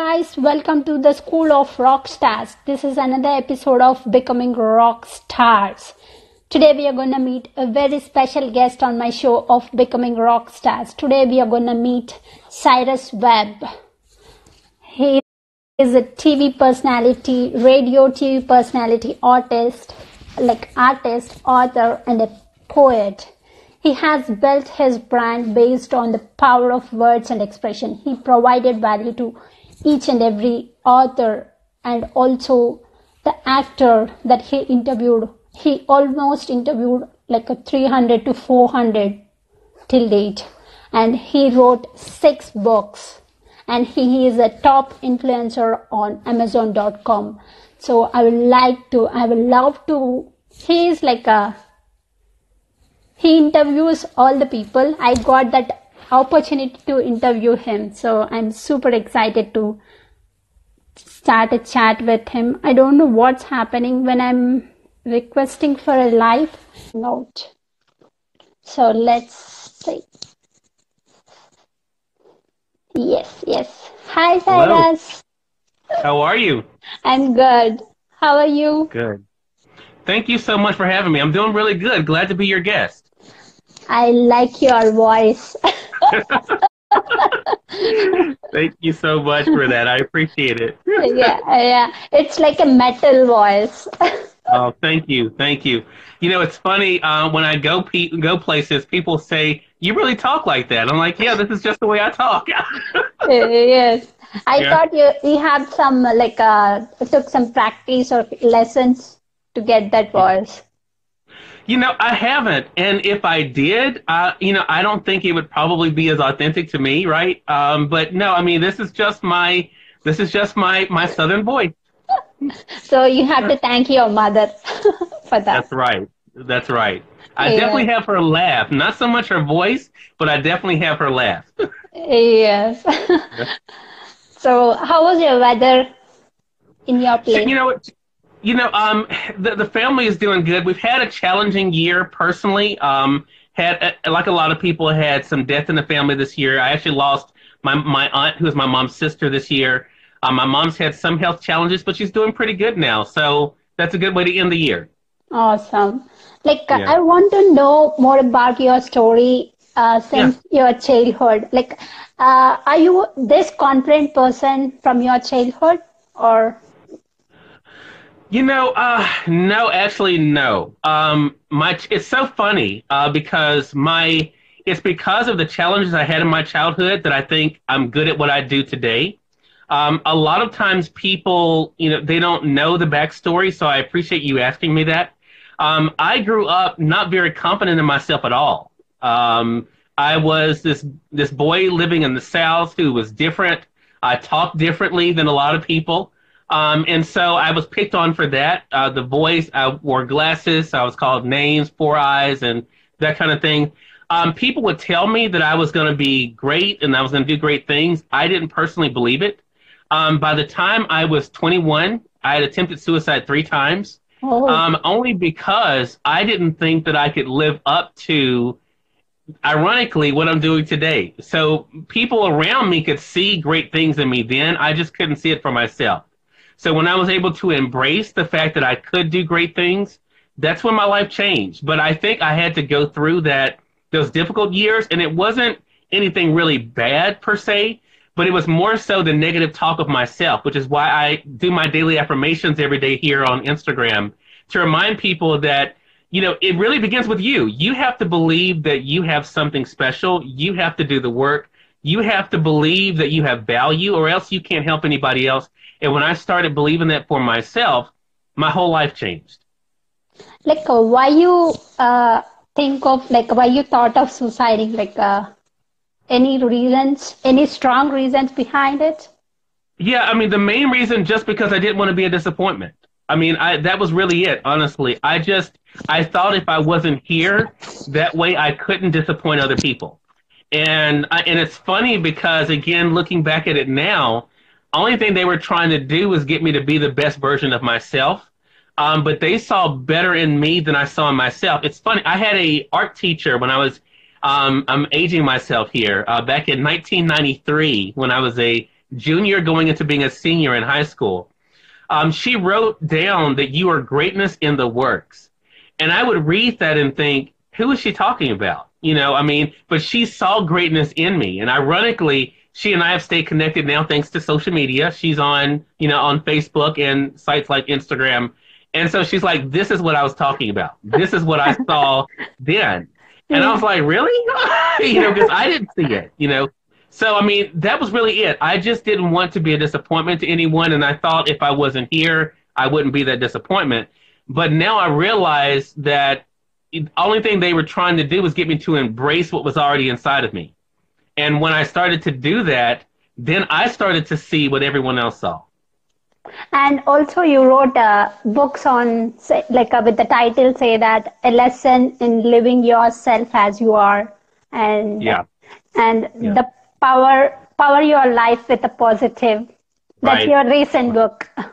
guys, welcome to the School of Rock Stars. This is another episode of Becoming Rock Stars. Today we are going to meet a very special guest on my show of Becoming Rock Stars. Today we are going to meet Cyrus Webb. He is a TV personality, radio TV personality, artist, like artist, author, and a poet. He has built his brand based on the power of words and expression. He provided value to each and every author and also the actor that he interviewed. He almost interviewed like a 300 to 400 till date. And he wrote six books. And he is a top influencer on Amazon.com. So I would like to, I would love to, he is like a he interviews all the people. I got that opportunity to interview him. So I'm super excited to start a chat with him. I don't know what's happening when I'm requesting for a live note. So let's see. Yes, yes. Hi, Cyrus. Hello. How are you? I'm good. How are you? Good. Thank you so much for having me. I'm doing really good. Glad to be your guest. I like your voice. Thank you so much for that. I appreciate it. yeah, yeah. It's like a metal voice. oh, thank you, thank you. You know, it's funny uh, when I go pe- go places, people say you really talk like that. I'm like, yeah, this is just the way I talk. yes, I yeah. thought you you had some like uh, took some practice or lessons to get that voice. You know, I haven't, and if I did, uh, you know, I don't think it would probably be as authentic to me, right? Um, but no, I mean, this is just my this is just my my southern voice. So you have to thank your mother for that. That's right. That's right. I yeah. definitely have her laugh. Not so much her voice, but I definitely have her laugh. yes. so, how was your weather in your place? You know, you know, um, the the family is doing good. We've had a challenging year personally. Um, had uh, like a lot of people had some death in the family this year. I actually lost my my aunt, who is my mom's sister, this year. Um, my mom's had some health challenges, but she's doing pretty good now. So that's a good way to end the year. Awesome. Like yeah. I want to know more about your story uh, since yeah. your childhood. Like, uh, are you this confident person from your childhood, or? You know, uh, no, actually, no. Um, my it's so funny uh, because my it's because of the challenges I had in my childhood that I think I'm good at what I do today. Um, a lot of times, people, you know, they don't know the backstory, so I appreciate you asking me that. Um, I grew up not very confident in myself at all. Um, I was this this boy living in the South who was different. I talked differently than a lot of people. Um, and so I was picked on for that. Uh, the voice, I wore glasses. I was called names, four eyes, and that kind of thing. Um, people would tell me that I was going to be great and I was going to do great things. I didn't personally believe it. Um, by the time I was 21, I had attempted suicide three times. Oh. Um, only because I didn't think that I could live up to, ironically, what I'm doing today. So people around me could see great things in me then. I just couldn't see it for myself. So when I was able to embrace the fact that I could do great things, that's when my life changed. But I think I had to go through that those difficult years, and it wasn't anything really bad per se, but it was more so the negative talk of myself, which is why I do my daily affirmations every day here on Instagram to remind people that you know it really begins with you. You have to believe that you have something special. You have to do the work. You have to believe that you have value, or else you can't help anybody else. And when I started believing that for myself, my whole life changed. Like, uh, why you uh, think of, like, why you thought of suiciding? Like, uh, any reasons, any strong reasons behind it? Yeah, I mean, the main reason just because I didn't want to be a disappointment. I mean, I, that was really it, honestly. I just, I thought if I wasn't here, that way I couldn't disappoint other people. And I, and it's funny because again, looking back at it now, only thing they were trying to do was get me to be the best version of myself. Um, but they saw better in me than I saw in myself. It's funny. I had a art teacher when I was um, I'm aging myself here. Uh, back in 1993, when I was a junior going into being a senior in high school, um, she wrote down that you are greatness in the works. And I would read that and think, who is she talking about? You know, I mean, but she saw greatness in me. And ironically, she and I have stayed connected now thanks to social media. She's on, you know, on Facebook and sites like Instagram. And so she's like, this is what I was talking about. This is what I saw then. And I was like, really? you know, because I didn't see it, you know. So, I mean, that was really it. I just didn't want to be a disappointment to anyone. And I thought if I wasn't here, I wouldn't be that disappointment. But now I realize that the only thing they were trying to do was get me to embrace what was already inside of me. And when I started to do that, then I started to see what everyone else saw. And also, you wrote uh, books on, say, like uh, with the title, say that a lesson in living yourself as you are, and yeah, and yeah. the power power your life with a positive. That's Right. your recent book.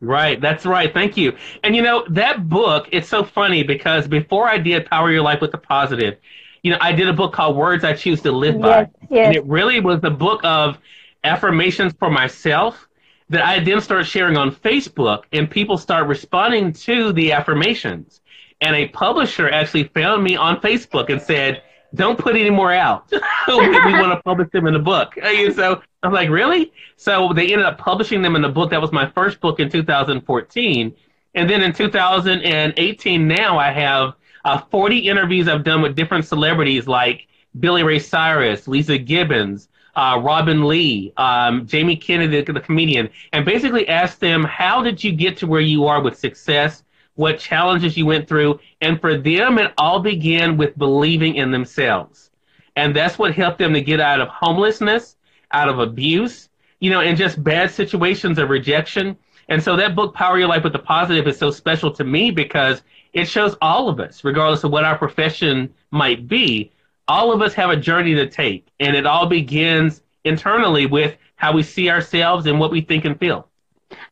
Right, that's right. Thank you. And you know, that book, it's so funny because before I did Power Your Life with the Positive, you know, I did a book called Words I Choose to Live By. Yes, yes. And it really was a book of affirmations for myself that I then started sharing on Facebook and people start responding to the affirmations. And a publisher actually found me on Facebook and said, don't put any more out. we, we want to publish them in the book. And so I'm like, really? So they ended up publishing them in the book. That was my first book in 2014. And then in 2018, now I have uh, 40 interviews I've done with different celebrities like Billy Ray Cyrus, Leeza Gibbons, uh, Robin Lee, um, Jamie Kennedy, the, the comedian, and basically asked them, how did you get to where you are with success? What challenges you went through? And for them, it all began with believing in themselves. And that's what helped them to get out of homelessness, out of abuse, you know, and just bad situations of rejection. And so that book, Power Your Life with the Positive, is so special to me because it shows all of us, regardless of what our profession might be, all of us have a journey to take. And it all begins internally with how we see ourselves and what we think and feel.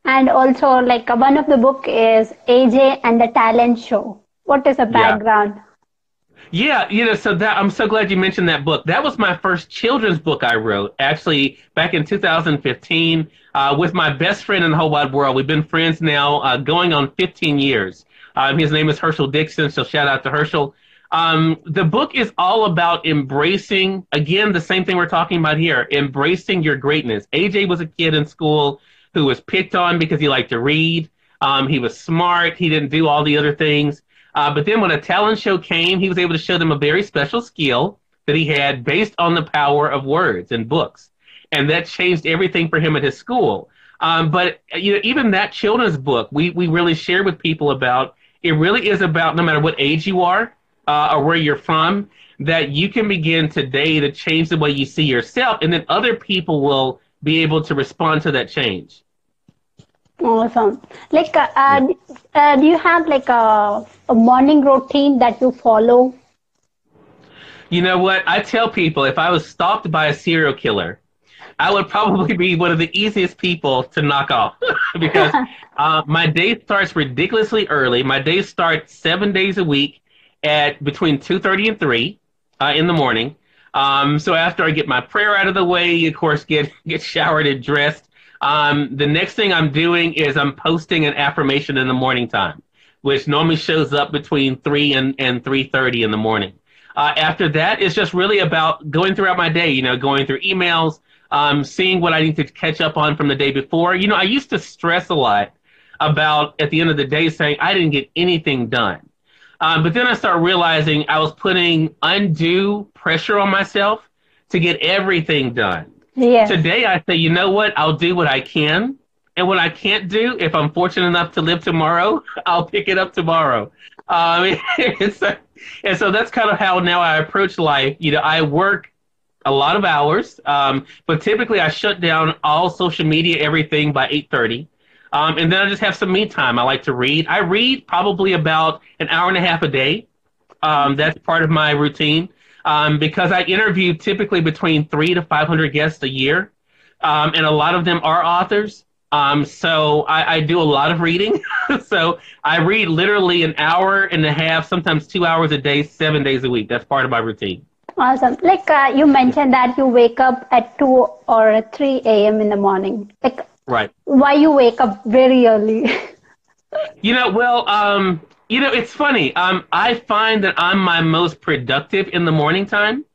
And also, like one of the book is AJ and the Talent Show. What is the background? Yeah, you know, so that I'm so glad you mentioned that book. That was my first children's book I wrote, actually back in 2015, uh, with my best friend in the whole wide world. We've been friends now, uh, going on 15 years. Um, his name is Herschel Dixon, so shout out to Herschel. Um, the book is all about embracing, again, the same thing we're talking about here, embracing your greatness. AJ was a kid in school who was picked on because he liked to read. Um, he was smart. He didn't do all the other things. Uh, but then when a talent show came, he was able to show them a very special skill that he had based on the power of words and books. And that changed everything for him at his school. Um, but you know, even that children's book, we, we really share with people about, it really is about no matter what age you are uh, or where you're from, that you can begin today to change the way you see yourself, and then other people will be able to respond to that change. Awesome. Like, uh, uh, uh, do you have like a, a morning routine that you follow? You know what? I tell people if I was stalked by a serial killer, I would probably be one of the easiest people to knock off because uh, my day starts ridiculously early. My day starts seven days a week at between two thirty and three uh, in the morning. Um, so after I get my prayer out of the way, of course, get get showered and dressed. Um, the next thing I'm doing is I'm posting an affirmation in the morning time, which normally shows up between three and and three thirty in the morning. Uh, after that, it's just really about going throughout my day. You know, going through emails, um, seeing what I need to catch up on from the day before. You know, I used to stress a lot about at the end of the day saying I didn't get anything done. Um, but then I started realizing I was putting undue pressure on myself to get everything done. Yes. Today I say, you know what? I'll do what I can. And what I can't do, if I'm fortunate enough to live tomorrow, I'll pick it up tomorrow. Um, and, so, and so that's kind of how now I approach life. You know, I work a lot of hours, um, but typically I shut down all social media, everything by 8.30. Um, and then I just have some me time. I like to read. I read probably about an hour and a half a day. Um, that's part of my routine um, because I interview typically between three to 500 guests a year. Um, and a lot of them are authors. Um, so I, I do a lot of reading. so I read literally an hour and a half, sometimes two hours a day, seven days a week. That's part of my routine. Awesome. Like uh, you mentioned that you wake up at 2 or 3 a.m. in the morning. Like, right. Why you wake up very early? you know, well, um, you know, it's funny. Um, I find that I'm my most productive in the morning time.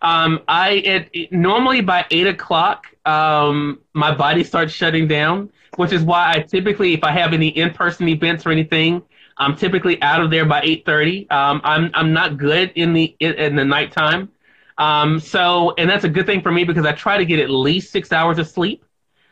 Um, I it, it, normally by eight o'clock, um, my body starts shutting down, which is why I typically, if I have any in-person events or anything, I'm typically out of there by 8:30. Um, I'm I'm not good in the in, in the nighttime. Um, so and that's a good thing for me because I try to get at least six hours of sleep.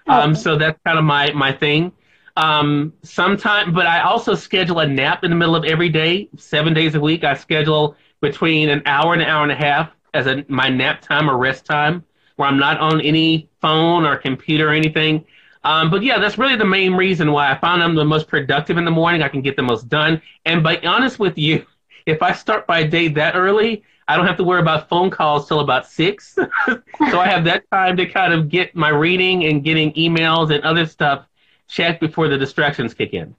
Um, okay. so that's kind of my my thing. Um, sometime, but I also schedule a nap in the middle of every day, seven days a week. I schedule between an hour and an hour and a half as a my nap time or rest time, where I'm not on any phone or computer or anything. Um, but yeah, that's really the main reason why I found I'm the most productive in the morning. I can get the most done. And by honest with you, if I start my day that early, I don't have to worry about phone calls till about six. so I have that time to kind of get my reading and getting emails and other stuff checked before the distractions kick in.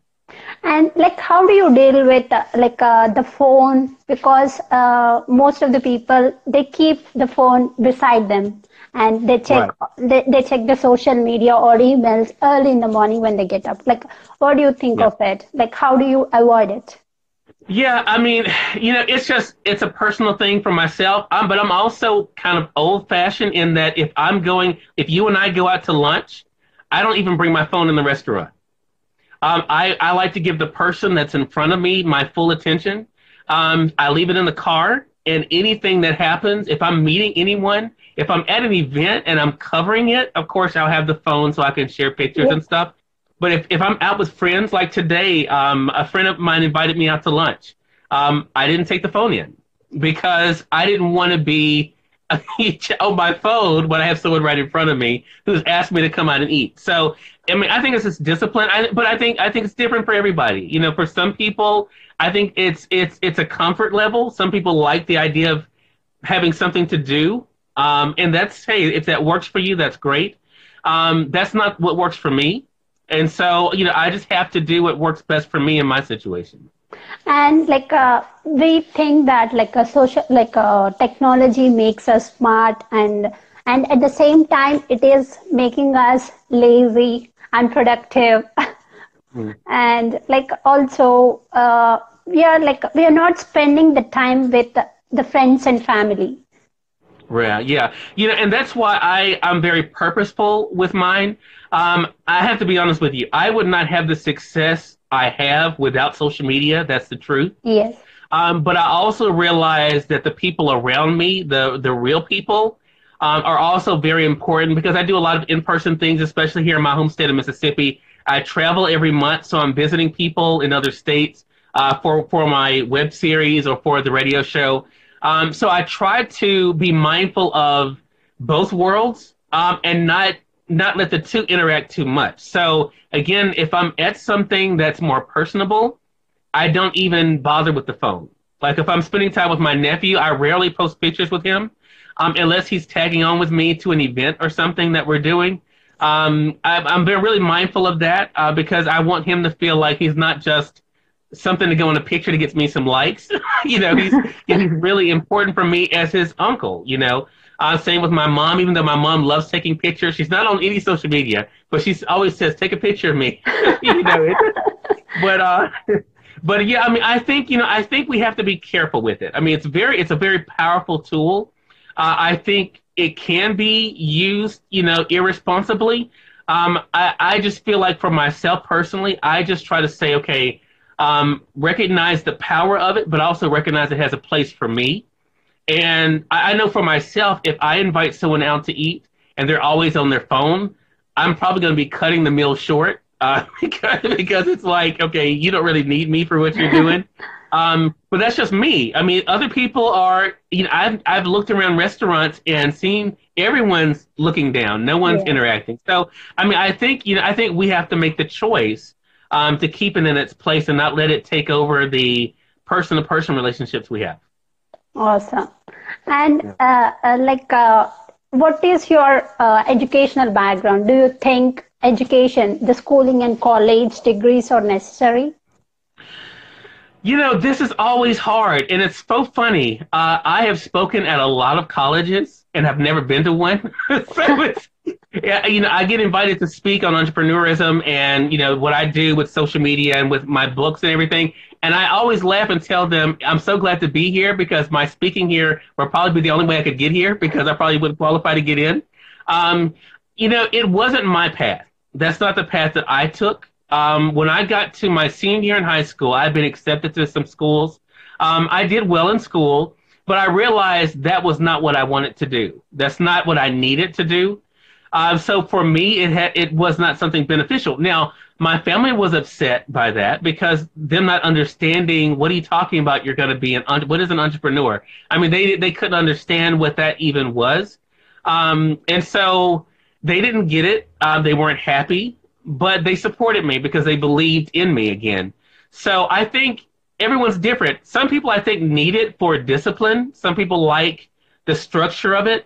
And like, how do you deal with uh, like uh, the phone? Because uh, most of the people they keep the phone beside them and they check right. they, they check the social media or emails early in the morning when they get up like what do you think yeah. of it like how do you avoid it yeah i mean you know it's just it's a personal thing for myself um, but i'm also kind of old fashioned in that if i'm going if you and i go out to lunch i don't even bring my phone in the restaurant um, I, I like to give the person that's in front of me my full attention um, i leave it in the car and anything that happens if i'm meeting anyone if I'm at an event and I'm covering it, of course I'll have the phone so I can share pictures yeah. and stuff. But if, if I'm out with friends, like today, um, a friend of mine invited me out to lunch. Um, I didn't take the phone in because I didn't want to be on my phone when I have someone right in front of me who's asked me to come out and eat. So, I mean, I think it's just discipline, I, but I think I think it's different for everybody. You know, for some people, I think it's it's it's a comfort level. Some people like the idea of having something to do um, and that's, hey, if that works for you, that's great. Um, that's not what works for me. And so, you know, I just have to do what works best for me in my situation. And like uh, we think that like a social, like uh, technology makes us smart, and and at the same time, it is making us lazy, unproductive, mm. and like also uh, we are like we are not spending the time with the friends and family yeah, yeah. You know, and that's why I, I'm very purposeful with mine. Um, I have to be honest with you. I would not have the success I have without social media. That's the truth. Yes. Um, but I also realize that the people around me, the the real people, um, are also very important because I do a lot of in person things, especially here in my home state of Mississippi. I travel every month, so I'm visiting people in other states uh, for for my web series or for the radio show. Um, so I try to be mindful of both worlds um, and not not let the two interact too much. So again, if I'm at something that's more personable, I don't even bother with the phone. Like if I'm spending time with my nephew, I rarely post pictures with him um, unless he's tagging on with me to an event or something that we're doing. Um, I, am being really mindful of that uh, because I want him to feel like he's not just something to go in a picture to get me some likes. you know, he's he's really important for me as his uncle. You know, uh, same with my mom. Even though my mom loves taking pictures, she's not on any social media, but she always says, "Take a picture of me." you know, it, but uh, but yeah, I mean, I think you know, I think we have to be careful with it. I mean, it's very, it's a very powerful tool. Uh, I think it can be used, you know, irresponsibly. Um, I, I just feel like for myself personally, I just try to say, okay, um, recognize the power of it, but also recognize it has a place for me. And I, I know for myself, if I invite someone out to eat and they're always on their phone, I'm probably going to be cutting the meal short uh, because, because it's like, okay, you don't really need me for what you're doing. um, but that's just me. I mean, other people are, you know, I've, I've looked around restaurants and seen everyone's looking down. No one's yeah. interacting. So, I mean, I think, you know, I think we have to make the choice um, to keep it in its place and not let it take over the person to person relationships we have. Awesome. And uh, uh, like, uh, what is your uh, educational background? Do you think education, the schooling and college degrees are necessary? You know, this is always hard, and it's so funny. Uh, I have spoken at a lot of colleges and have never been to one. so it's, yeah, you know, I get invited to speak on entrepreneurism and, you know, what I do with social media and with my books and everything. And I always laugh and tell them, I'm so glad to be here because my speaking here will probably be the only way I could get here because I probably wouldn't qualify to get in. Um, you know, it wasn't my path. That's not the path that I took. Um, when I got to my senior year in high school, I'd been accepted to some schools. Um, I did well in school, but I realized that was not what I wanted to do. That's not what I needed to do. Uh, so for me, it had, it was not something beneficial. Now, my family was upset by that because them not understanding what are you talking about? You're going to be an what is an entrepreneur? I mean, they they couldn't understand what that even was, um, and so they didn't get it. Uh, they weren't happy but they supported me because they believed in me again. So I think everyone's different. Some people I think need it for discipline. Some people like the structure of it.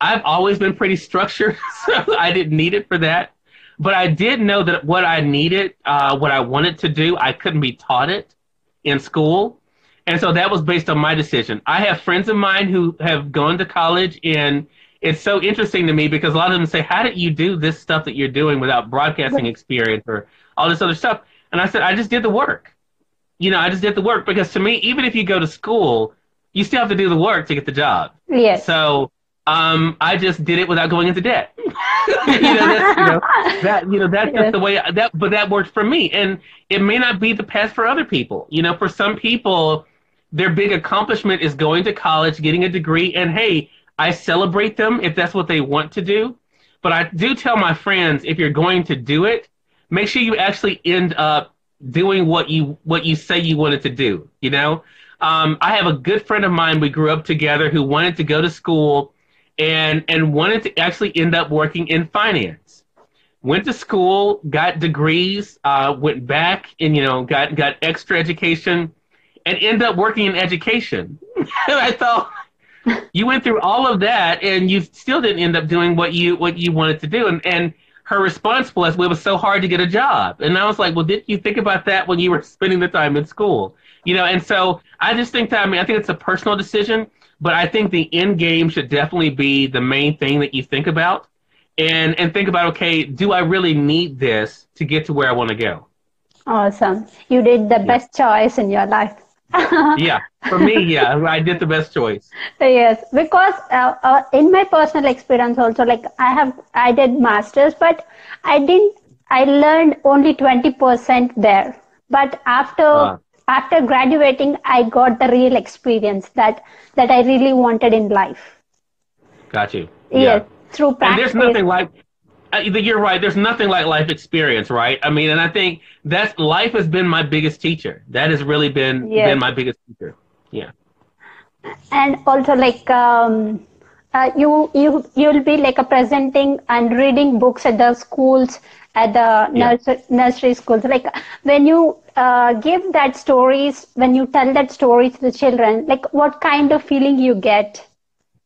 I've always been pretty structured, so I didn't need it for that. But I did know that what I needed, uh, what I wanted to do, I couldn't be taught it in school. And so that was based on my decision. I have friends of mine who have gone to college and it's so interesting to me because a lot of them say, "How did you do this stuff that you're doing without broadcasting experience or all this other stuff?" And I said, "I just did the work. You know, I just did the work because to me, even if you go to school, you still have to do the work to get the job. Yes. So um, I just did it without going into debt. you know, you know, that you know that's just the way that. But that worked for me, and it may not be the path for other people. You know, for some people, their big accomplishment is going to college, getting a degree, and hey, I celebrate them if that's what they want to do. But I do tell my friends if you're going to do it, make sure you actually end up doing what you what you say you wanted to do. You know, um, I have a good friend of mine. We grew up together who wanted to go to school and and wanted to actually end up working in finance. Went to school, got degrees, uh, went back and you know got got extra education, and end up working in education. I thought you went through all of that and you still didn't end up doing what you what you wanted to do and and her response was well, it was so hard to get a job and i was like well did you think about that when you were spending the time in school you know and so i just think that i mean i think it's a personal decision but i think the end game should definitely be the main thing that you think about and and think about okay do i really need this to get to where i want to go awesome you did the yeah. best choice in your life yeah, for me, yeah, I did the best choice. Yes, because uh, uh, in my personal experience also, like I have, I did masters, but I didn't. I learned only twenty percent there. But after ah. After graduating, I got the real experience that that I really wanted in life. Got you. Yes, yeah. through practice. And there's nothing like uh, you're right. There's nothing like life experience, right? I mean, and I think that's life has been my biggest teacher. That has really been yes. been my biggest teacher. Yeah. And also, like um, uh, you you you'll be like a presenting and reading books at the schools at the yeah. nursery, nursery schools. Like when you uh, give that stories, when you tell that story to the children, like what kind of feeling you get?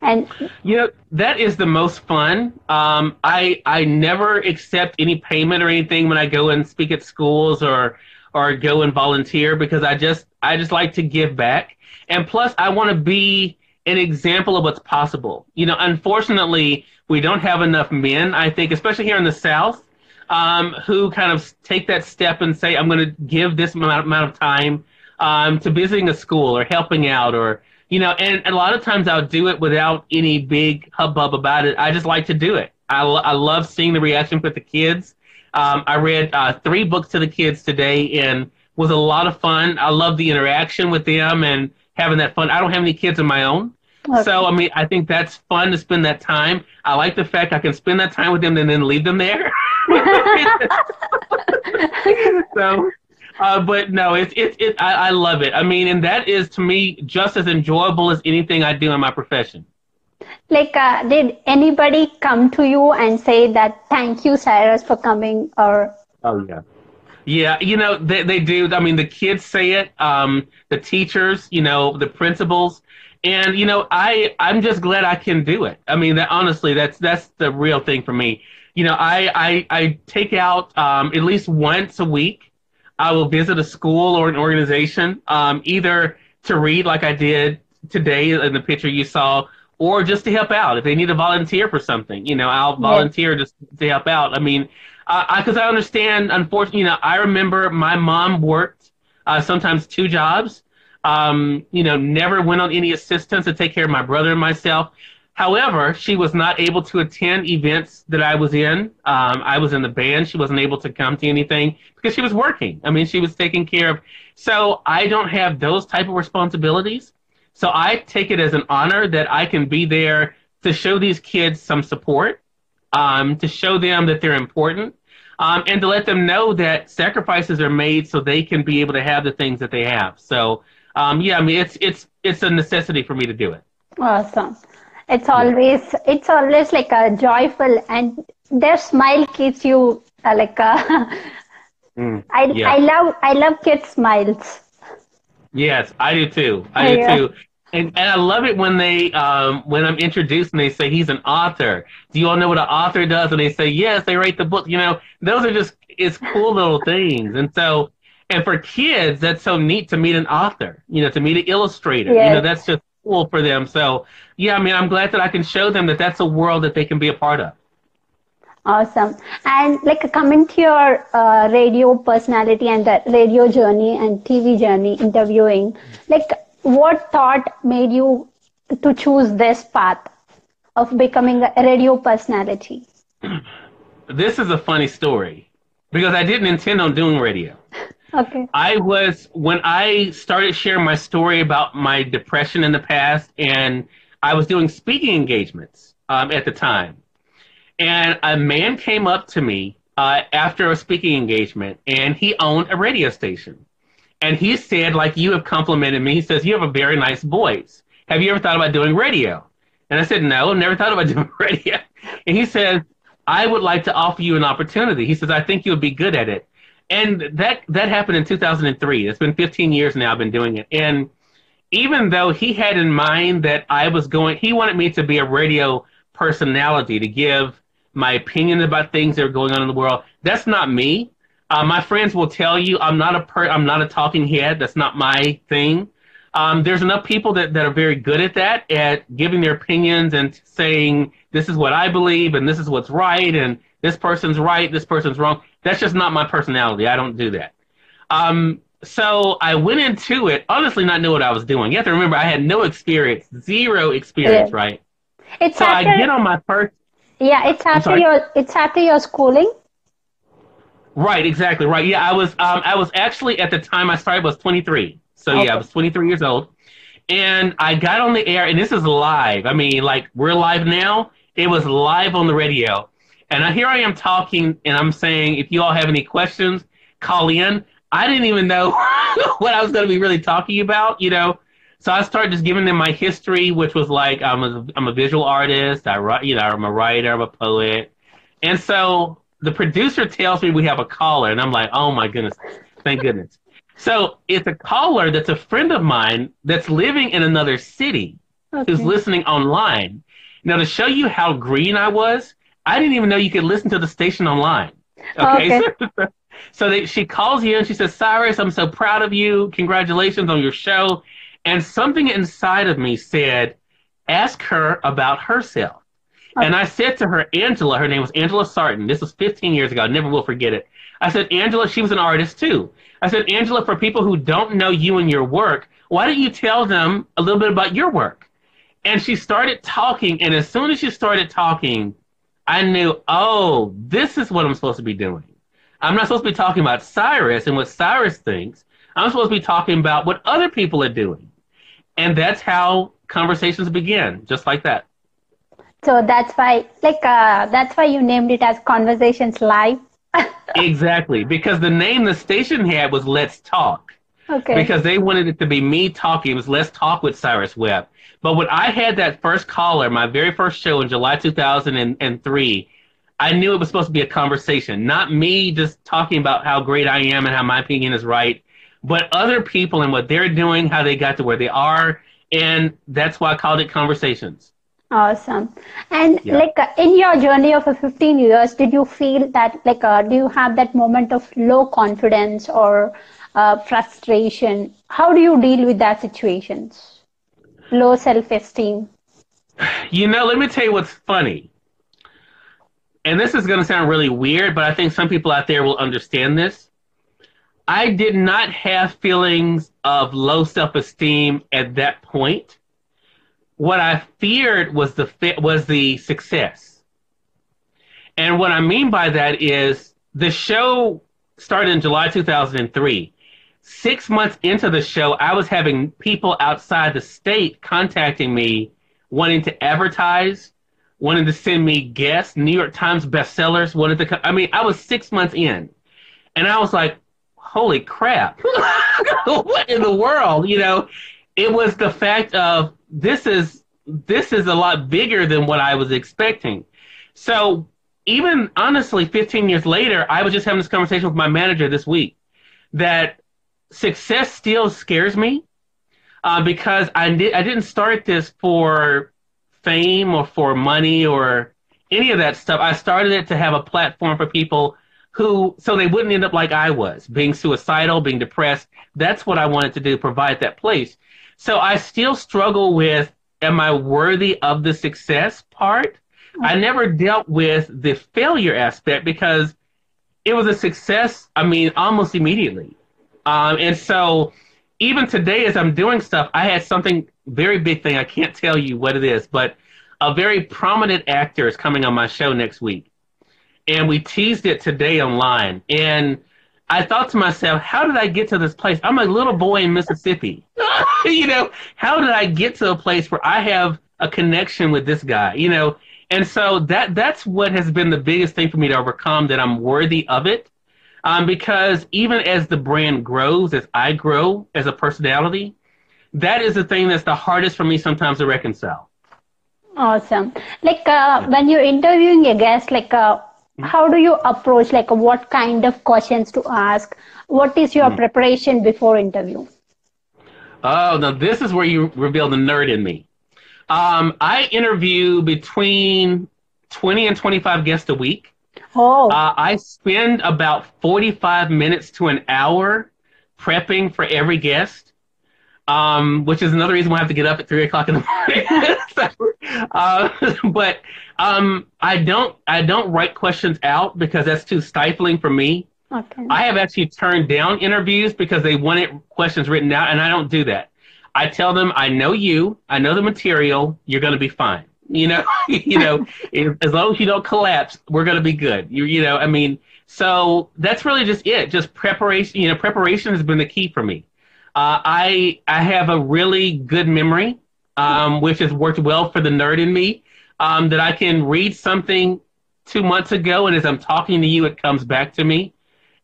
And you know that is the most fun. Um, I I never accept any payment or anything when I go and speak at schools or or go and volunteer because I just I just like to give back. And plus, I want to be an example of what's possible. You know, unfortunately, we don't have enough men. I think, especially here in the South, um, who kind of take that step and say, "I'm going to give this amount, amount of time um, to visiting a school or helping out or." you know, and, and, a lot of times I'll do it without any big hubbub about it. I just like to do it. I, I love seeing the reaction with the kids. Um, I read uh, three books to the kids today and was a lot of fun. I love the interaction with them and having that fun. I don't have any kids of my own. Okay. So, I mean, I think that's fun to spend that time. I like the fact I can spend that time with them and then leave them there. so, uh, but no, it's it, it I, I love it. I mean, and that is to me just as enjoyable as anything I do in my profession. Like, uh, did anybody come to you and say that thank you, Cyrus, for coming? Or oh yeah, yeah, you know they they do. I mean, the kids say it. Um, the teachers, you know, the principals, and you know, I I'm just glad I can do it. I mean, that honestly, that's that's the real thing for me. You know, I I I take out um, at least once a week I will visit a school or an organization, um, either to read like I did today in the picture you saw, or just to help out. If they need a volunteer for something, you know, I'll volunteer just to help out. I mean, because I, I, understand, unfortunately, you know, I remember my mom worked uh, sometimes two jobs. Um, you know, never went on any assistance to take care of my brother and myself. However, she was not able to attend events that I was in. Um, I was in the band. She wasn't able to come to anything because she was working. I mean, she was taking care of. So I don't have those type of responsibilities. So I take it as an honor that I can be there to show these kids some support, um, to show them that they're important, um, and to let them know that sacrifices are made so they can be able to have the things that they have. So um, yeah, I mean, it's it's it's a necessity for me to do it. Awesome. It's always yeah. it's always like a joyful and their smile keeps you uh, like a mm, I yeah. I love I love kids smiles. Yes, I do too. I yeah. do too. And, and I love it when they um, when I'm introduced and they say he's an author. Do you all know what an author does? And they say yes, they write the book. You know, those are just it's cool little things. And so and for kids, that's so neat to meet an author. You know, to meet an illustrator. Yes. You know, that's just cool for them. So yeah, I mean, I'm glad that I can show them that that's a world that they can be a part of. Awesome. And like coming to your uh, radio personality and the radio journey and TV journey interviewing, like what thought made you to choose this path of becoming a radio personality? This is a funny story because I didn't intend on doing radio. Okay. I was when I started sharing my story about my depression in the past, and I was doing speaking engagements um, at the time, and a man came up to me uh, after a speaking engagement, and he owned a radio station, and he said, like you have complimented me, he says you have a very nice voice. Have you ever thought about doing radio? And I said, no, never thought about doing radio. And he said, I would like to offer you an opportunity. He says, I think you would be good at it and that that happened in 2003. It's been 15 years now. I've been doing it, and even though he had in mind that I was going, he wanted me to be a radio personality to give my opinion about things that are going on in the world. That's not me. Uh, my friends will tell you I'm not a per, I'm not a talking head. That's not my thing. Um, there's enough people that, that are very good at that, at giving their opinions and saying this is what I believe and this is what's right and this person's right, this person's wrong. That's just not my personality. I don't do that. Um, so I went into it honestly not knowing what I was doing. You have to remember I had no experience, zero experience, right? It's so after, I get on my first. Yeah, it's after your it's after your schooling. Right, exactly. Right. Yeah, I was um I was actually at the time I started was 23. So okay. yeah, I was 23 years old. And I got on the air and this is live. I mean, like we're live now. It was live on the radio. And here I am talking, and I'm saying, if you all have any questions, call in. I didn't even know what I was going to be really talking about, you know. So I started just giving them my history, which was like I'm a I'm a visual artist. I write, you know, I'm a writer, I'm a poet, and so the producer tells me we have a caller, and I'm like, oh my goodness, thank goodness. So it's a caller that's a friend of mine that's living in another city okay. who's listening online. Now to show you how green I was, I didn't even know you could listen to the station online. Oh, okay. okay. So, so they, she calls you and she says, Cyrus, I'm so proud of you. Congratulations on your show. And something inside of me said, ask her about herself. Okay. And I said to her, Angela, her name was Angela Sarton. This was 15 years ago. I never will forget it. I said, Angela, she was an artist too. I said, Angela, for people who don't know you and your work, why don't you tell them a little bit about your work? And she started talking. And as soon as she started talking, I knew, oh, this is what I'm supposed to be doing. I'm not supposed to be talking about Cyrus and what Cyrus thinks. I'm supposed to be talking about what other people are doing. And that's how conversations begin, just like that. So that's why, like, uh, that's why you named it as Conversations Live. exactly, because the name the station had was Let's Talk. Okay. Because they wanted it to be me talking. It was Let's Talk with Cyrus Webb. But when I had that first caller, my very first show in July 2003, I knew it was supposed to be a conversation, not me just talking about how great I am and how my opinion is right, but other people and what they're doing, how they got to where they are. And that's why I called it Conversations. Awesome. And yeah. like uh, in your journey of 15 years, did you feel that like uh, do you have that moment of low confidence or uh, frustration? How do you deal with that situations? Low self-esteem. You know, let me tell you what's funny. And this is going to sound really weird, but I think some people out there will understand this. I did not have feelings of low self-esteem at that point what I feared was the was the success. And what I mean by that is the show started in July 2003. Six months into the show, I was having people outside the state contacting me, wanting to advertise, wanting to send me guests, New York Times bestsellers, wanted to. Come, I mean, I was six months in, and I was like, "Holy crap! what in the world?" You know, it was the fact of this is this is a lot bigger than what I was expecting. So even honestly, 15 years later, I was just having this conversation with my manager this week that success still scares me uh, because I did I didn't start this for fame or for money or any of that stuff. I started it to have a platform for people who so they wouldn't end up like I was, being suicidal, being depressed. That's what I wanted to do, provide that place. So I still struggle with am I worthy of the success part? I never dealt with the failure aspect because it was a success, I mean, almost immediately. Um, and so even today, as I'm doing stuff, I had something very big thing. I can't tell you what it is, but a very prominent actor is coming on my show next week. And we teased it today online. And I thought to myself, how did I get to this place? I'm a little boy in Mississippi. you know, how did I get to a place where I have a connection with this guy? You know, and so that that's what has been the biggest thing for me to overcome that I'm worthy of it. Um, because even as the brand grows, as I grow as a personality, that is the thing that's the hardest for me sometimes to reconcile. Awesome. Like uh, when you're interviewing a guest, like uh, how do you approach like what kind of questions to ask what is your mm. preparation before interview oh now this is where you reveal the nerd in me um, i interview between 20 and 25 guests a week oh uh, i spend about 45 minutes to an hour prepping for every guest um, which is another reason why I have to get up at three o'clock in the morning. so, uh, but um, I don't I don't write questions out because that's too stifling for me. Okay. I have actually turned down interviews because they wanted questions written out, and I don't do that. I tell them I know you, I know the material, you're going to be fine. You know, you know, as long as you don't collapse, we're going to be good. You, you know, I mean, so that's really just it. Just preparation. You know, preparation has been the key for me. Uh, I I have a really good memory, um, which has worked well for the nerd in me. Um, that I can read something two months ago, and as I'm talking to you, it comes back to me.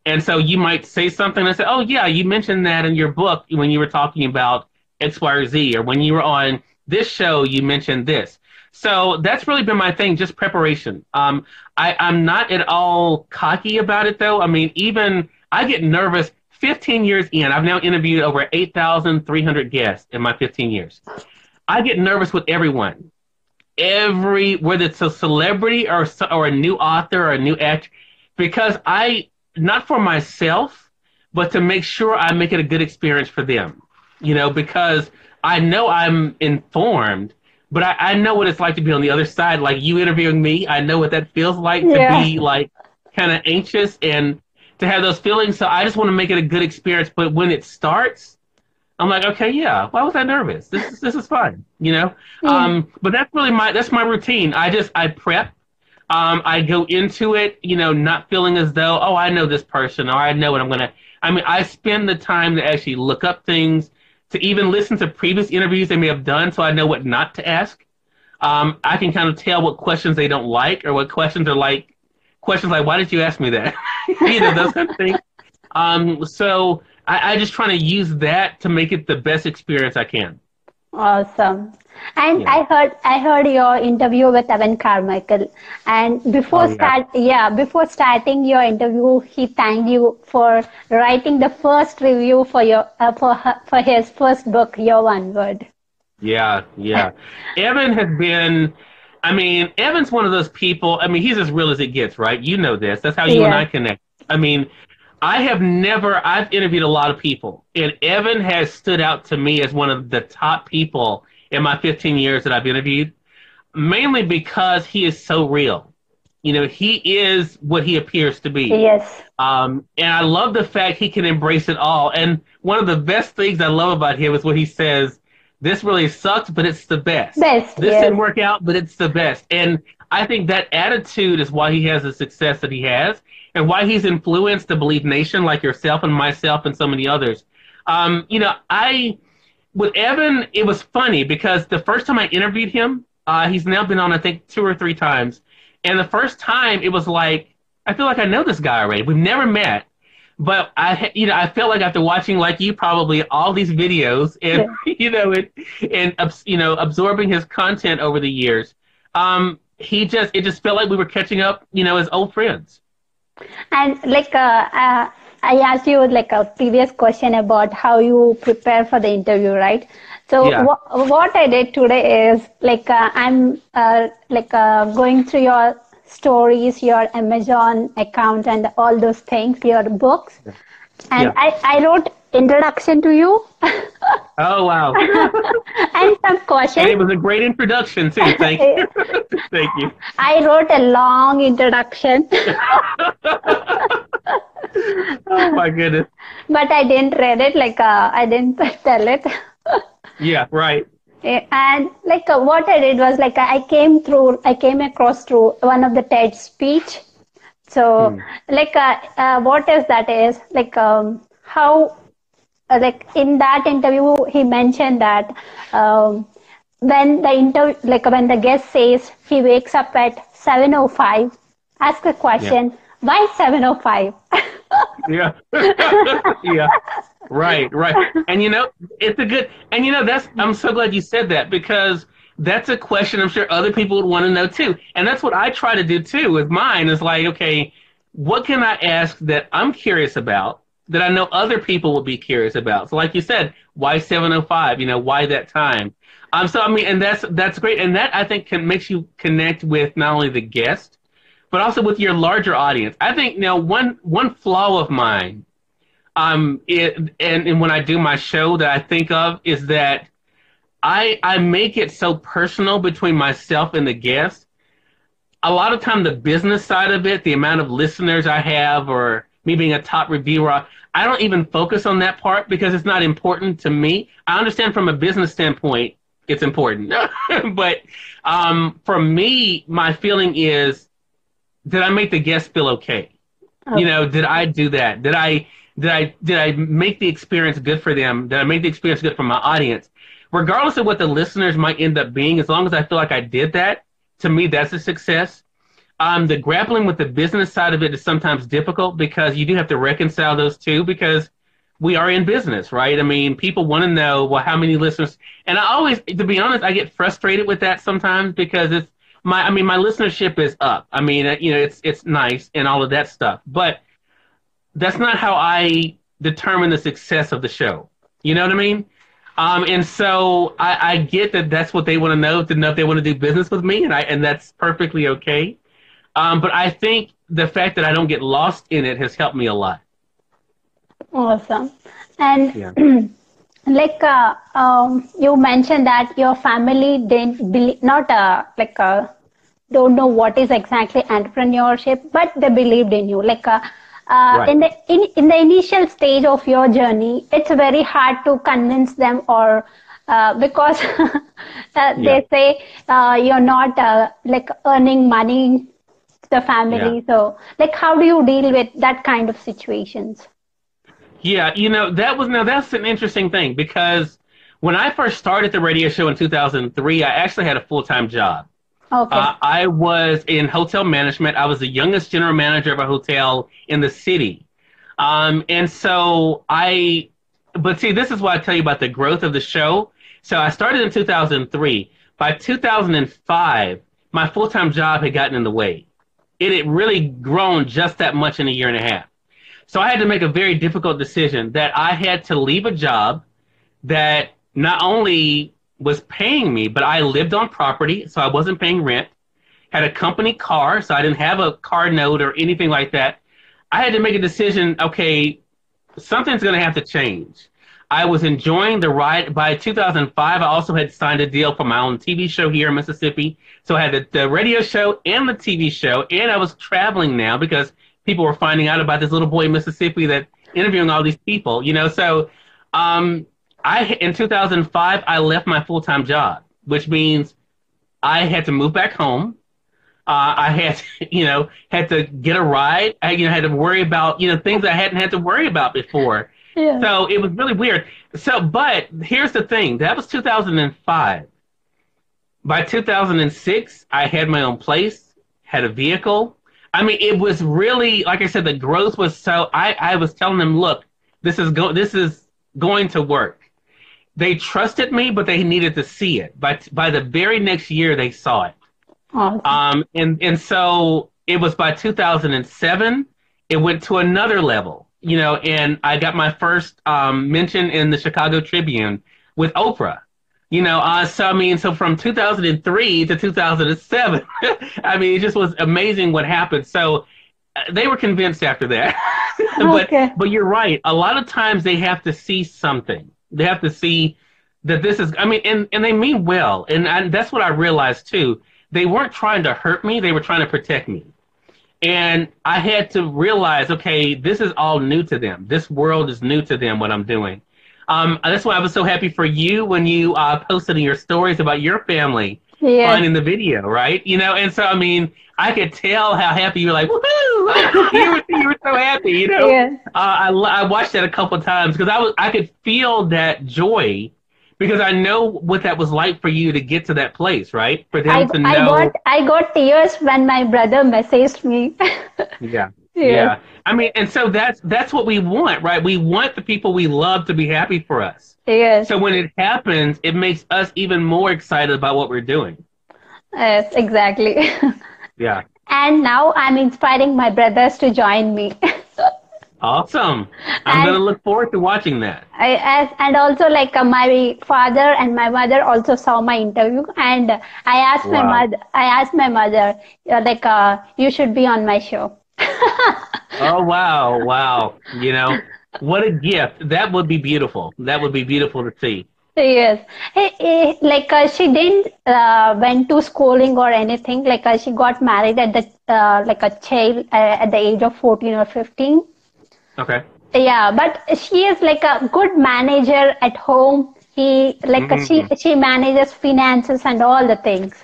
And so you might say something and say, "Oh yeah, you mentioned that in your book when you were talking about X, Y, or Z, or when you were on this show, you mentioned this." So that's really been my thing, just preparation. Um, I, I'm not at all cocky about it, though. I mean, even I get nervous 15 years in, I've now interviewed over 8,300 guests in my 15 years. I get nervous with everyone. Every, whether it's a celebrity or, or a new author or a new actor, because I, not for myself, but to make sure I make it a good experience for them. You know, because I know I'm informed, but I, I know what it's like to be on the other side. Like you interviewing me, I know what that feels like yeah. to be like kind of anxious and to have those feelings. So I just want to make it a good experience. But when it starts, I'm like, okay, yeah. Why was I nervous? This is this is fun, you know. Mm. Um, but that's really my that's my routine. I just I prep. Um, I go into it, you know, not feeling as though, oh, I know this person or I know what I'm gonna. I mean, I spend the time to actually look up things, to even listen to previous interviews they may have done, so I know what not to ask. Um, I can kind of tell what questions they don't like or what questions are like questions like, why did you ask me that? you know, those kind of things. Um, so I, I just try to use that to make it the best experience I can. Awesome. And yeah. I heard I heard your interview with Evan Carmichael, and before oh, yeah. start yeah before starting your interview, he thanked you for writing the first review for your uh, for her, for his first book, Your One Word. Yeah, yeah. Evan has been. I mean, Evan's one of those people. I mean, he's as real as it gets, right? You know this. That's how you Yeah. and I connect. I mean, I have never. I've interviewed a lot of people, and Evan has stood out to me as one of the top people in my 15 years that I've interviewed, mainly because he is so real. You know, he is what he appears to be. Yes. Um, and I love the fact he can embrace it all. And one of the best things I love about him is what he says, this really sucks, but it's the best. Best, This yes. didn't work out, but it's the best. And I think that attitude is why he has the success that he has and why he's influenced the Believe Nation like yourself and myself and so many others. Um, you know, I, with Evan, it was funny because the first time I interviewed him, uh, he's now been on, I think, two or three times. And the first time it was like, I feel like I know this guy already. We've never met. But I, you know, I felt like after watching, like you, probably all these videos and you know, and and you know, absorbing his content over the years, um, he just it just felt like we were catching up, you know, as old friends. And like uh, uh, I asked you like a previous question about how you prepare for the interview, right? So Yeah. wha- what I did today is like uh, I'm uh, like uh, going through your stories, your Amazon account, and all those things, your books, and Yeah. I I wrote introduction to you Oh wow! and some and it was a great introduction too. Thank you, thank you. I wrote a long introduction, Oh my goodness. but I didn't read it. Like uh, I didn't tell it. Yeah, right. Eh, and like uh, what I did was like I came through, I came across through one of the TED speech. So like uh, uh, what is that is like um, how uh, like in that interview he mentioned that um, when the interview like when the guest says he wakes up at 7:05, ask the question why 7:05. Yeah. yeah. Right, right. And you know, it's a good and you know that's I'm so glad you said that because that's a question I'm sure other people would want to know too. And that's what I try to do too with mine is like, okay, what can I ask that I'm curious about that I know other people will be curious about? So like you said, why 705? You know, why that time? Um so I mean and that's that's great and that I think can makes you connect with not only the guest but also with your larger audience. I think now one one flaw of mine um, it, and, and when I do my show that I think of is that I I make it so personal between myself and the guest. A lot of time, the business side of it, the amount of listeners I have, or me being a top reviewer, I don't even focus on that part because it's not important to me. I understand from a business standpoint, it's important, but um, for me, my feeling is, did I make the guest feel okay? You know, did I do that? Did I did I did I make the experience good for them? Did I make the experience good for my audience? Regardless of what the listeners might end up being, as long as I feel like I did that, to me that's a success. Um, the grappling with the business side of it is sometimes difficult because you do have to reconcile those two because we are in business, right? I mean, people want to know, well, how many listeners? And I always, to be honest, I get frustrated with that sometimes because it's my, I mean, my listenership is up. I mean, uh, you know, it's it's nice and all of that stuff, but that's not how I determine the success of the show. You know what I mean? Um, and so I, I get that that's what they want to know to know if they want to do business with me, and I and that's perfectly okay. Um, but I think the fact that I don't get lost in it has helped me a lot. Awesome. And Yeah. like uh, um, you mentioned that your family didn't believe, not uh, like uh, don't know what is exactly entrepreneurship, but they believed in you. Like uh, uh, Right. in the in, in the initial stage of your journey, it's very hard to convince them or uh, because uh, Yeah. they say uh, you're not uh, like earning money the family. So like how do you deal with that kind of situations? Yeah, you know, that was now that's an interesting thing because when I first started the radio show in 2003, I actually had a full time job. Okay. Uh, I was in hotel management. I was the youngest general manager of a hotel in the city. Um, and so I, but see, this is why I tell you about the growth of the show. So I started in 2003. By 2005, my full time job had gotten in the way. It had really grown just that much in a year and a half. So I had to make a very difficult decision that I had to leave a job that not only was paying me, but I lived on property, so I wasn't paying rent. Had a company car, so I didn't have a car note or anything like that. I had to make a decision. Okay, something's going to have to change. I was enjoying the ride. By 2005, I also had signed a deal for my own TV show here in Mississippi. So I had the, the radio show and the TV show, and I was traveling now because people were finding out about this little boy in Mississippi that interviewing all these people, you know. So um, I in 2005, I left my full time job, which means I had to move back home. Uh, I had, you know, had to get a ride. I, you know, had to worry about, you know, things I hadn't had to worry about before. Yeah. So it was really weird. So, but here's the thing. That was 2005. By 2006, I had my own place, had a vehicle. I mean, it was really, like I said, the growth was so. I, I was telling them, look, this is go, this is going to work. They trusted me, but they needed to see it. But by the very next year, they saw it. Awesome. Um, and and so it was by 2007. It went to another level, you know, and I got my first um, mention in the Chicago Tribune with Oprah. You know, uh, so I mean, so from 2003 to 2007, I mean, it just was amazing what happened. So uh, they were convinced after that. but okay. but you're right. A lot of times they have to see something. They have to see that this is. I mean, and and they mean well, and, and that's what I realized too they weren't trying to hurt me, they were trying to protect me. And I had to realize, okay, this is all new to them. This world is new to them, what I'm doing. Um, that's why I was so happy for you when you uh, posted in your stories about your family yeah. finding the video, right? You know, and so I mean, I could tell how happy you were, like, woohoo! you, were, you were so happy, you know. Yeah. Uh, I I watched that a couple times because I was I could feel that joy because I know what that was like for you to get to that place, right? For them I, to know. I got I got tears when my brother messaged me. yeah. Yeah. I mean, and so that's that's what we want, right? We want the people we love to be happy for us. Yes. So when it happens, it makes us even more excited about what we're doing. Yes, exactly. yeah. And now I'm inspiring my brothers to join me. Awesome. I'm going to look forward to watching that. I, as, and also, like uh, my father and my mother also saw my interview, and I asked wow. my mother. I asked my mother, uh, like, uh, you should be on my show. oh wow, wow! You know, what a gift. That would be beautiful. That would be beautiful to see. Yes, hey, hey, like uh, she didn't uh, went to schooling or anything. Like uh, she got married at the uh, like a child uh, at the age of fourteen or fifteen Okay. Yeah, but she is like a good manager at home. He like mm-hmm. she she manages finances and all the things.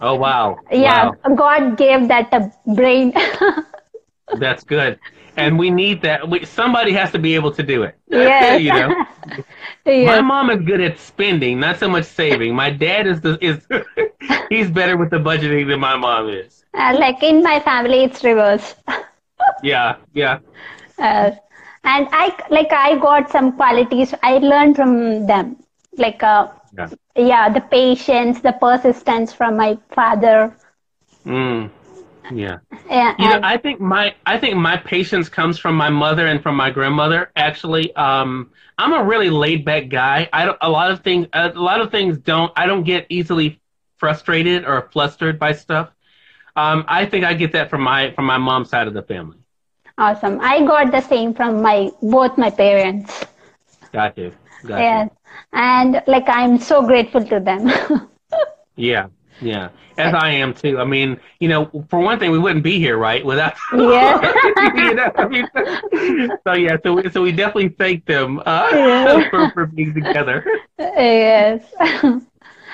Oh wow! Yeah, wow. God gave that a brain. That's good, and we need that. We, somebody has to be able to do it. Yeah, you know. My mom is good at spending, not so much saving. My dad is the, is he's better with the budgeting than my mom is. Uh, like in my family, it's reverse. yeah, yeah. Uh, and I like I got some qualities I learned from them, like uh, yeah. yeah, the patience, the persistence from my father. Mm. Yeah. Yeah. You know, I think my I think my patience comes from my mother and from my grandmother. Actually, um, I'm a really laid back guy. I don't, a lot of things a lot of things don't I don't get easily frustrated or flustered by stuff. Um, I think I get that from my from my mom's side of the family. Awesome. I got the same from my both my parents. Got you. Got yes. You. And like I'm so grateful to them. yeah. Yeah. As I am too. I mean, you know, for one thing, we wouldn't be here, right? Without. Yeah. you know, I mean, so yeah. So we, so we definitely thank them uh, yeah. for for being together. Yes.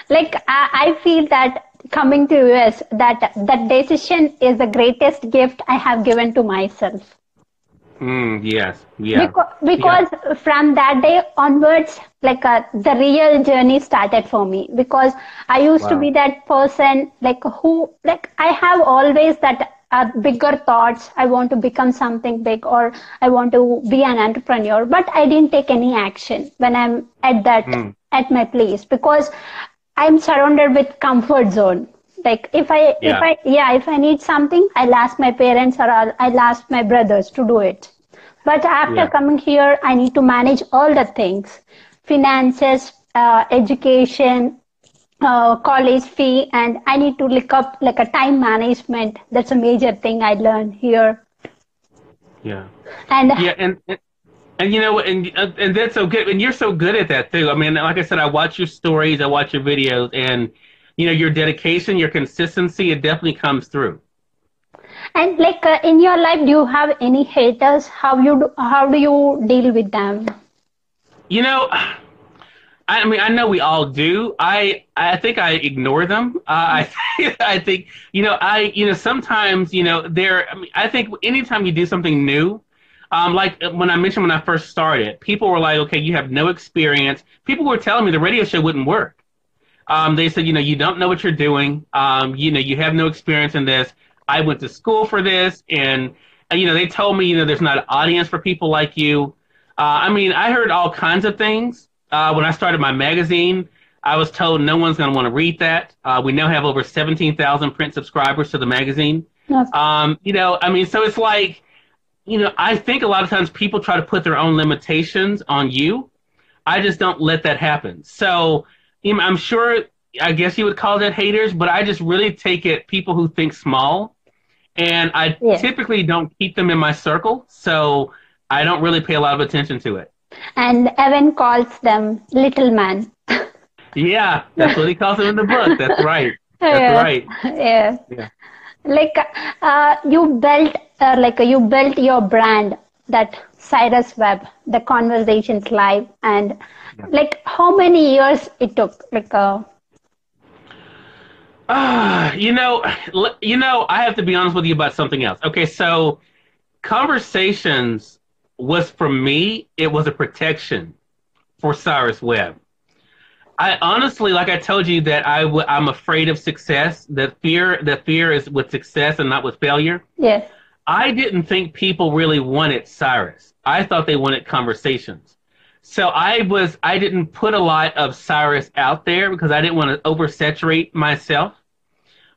like I, I feel that coming to US that that decision is the greatest gift I have given to myself. Mm, yes, yeah. Because, because yeah. from that day onwards, like uh, the real journey started for me. Because I used wow. to be that person, like who, like I have always that uh, bigger thoughts. I want to become something big, or I want to be an entrepreneur. But I didn't take any action when I'm at that mm. at my place because I'm surrounded with comfort zone. Like if I yeah. if I yeah if I need something, I'll ask my parents or I'll, I'll ask my brothers to do it. But after yeah. coming here, I need to manage all the things, finances, uh, education, uh, college fee, and I need to look up like a time management. That's a major thing I learned here. Yeah. And Yeah, and and, you know, and and that's so good, and you're so good at that too. I mean, like I said, I watch your stories, I watch your videos, and you know, your dedication, your consistency, it definitely comes through. and like uh, in your life, do you have any haters? How you do, how do you deal with them? You know, I mean, I know we all do. I I think I ignore them. Uh, I I think you know I you know sometimes you know there. I mean, I think anytime you do something new, um, like when I mentioned when I first started, people were like, "Okay, you have no experience." People were telling me the radio show wouldn't work. Um, they said, "You know, you don't know what you're doing. Um, you know, you have no experience in this." I went to school for this, and uh, you know, they told me, you know, there's not an audience for people like you. Uh, I mean, I heard all kinds of things. Uh, when I started my magazine, I was told no one's going to want to read that. Uh, we now have over 17,000 print subscribers to the magazine. Um, you know, I mean, so it's like, you know, I think a lot of times people try to put their own limitations on you. I just don't let that happen. So you know, I'm sure, I guess you would call that haters, but I just really take it people who think small. And I Yeah. typically don't keep them in my circle. So I don't really pay a lot of attention to it. And Evan calls them little man. Yeah, that's what he calls them in the book. That's right. That's Yeah. right. yeah. Yeah. Like uh, you built uh, like you built your brand that Cyrus Webb the conversations live, and like how many years it took? Like uh, Ah, you know, you know, I have to be honest with you about something else. Okay, so conversations was for me, it was a protection for Cyrus Webb. I honestly, like I told you, that I w- I'm afraid of success. That fear, that fear is with success and not with failure. yes, I didn't think people really wanted Cyrus. I thought they wanted conversations. So I was I didn't put a lot of Cyrus out there because I didn't want to oversaturate myself.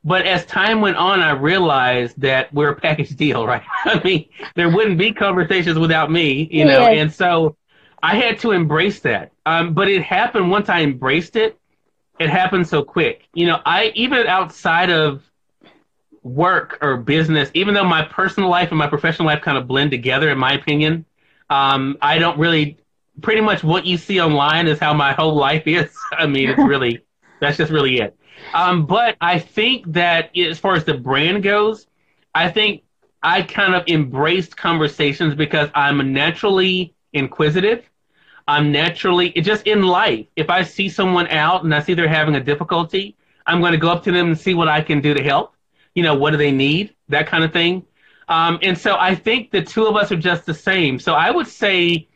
But as time went on, I realized that we're a package deal, right? I mean, there wouldn't be conversations without me, you know, Yes. and so I had to embrace that. Um, but it happened once I embraced it. It happened so quick. You know, I even outside of work or business, even though my personal life and my professional life kind of blend together, in my opinion, um, I don't really. Pretty much what you see online is how my whole life is. I mean, it's really that's just really it. Um, but I think that as far as the brand goes, I think I kind of embraced conversations because I'm naturally inquisitive. I'm naturally it just in life. If I see someone out and I see they're having a difficulty, I'm going to go up to them and see what I can do to help. You know, what do they need? That kind of thing. Um, and so I think the two of us are just the same. So I would say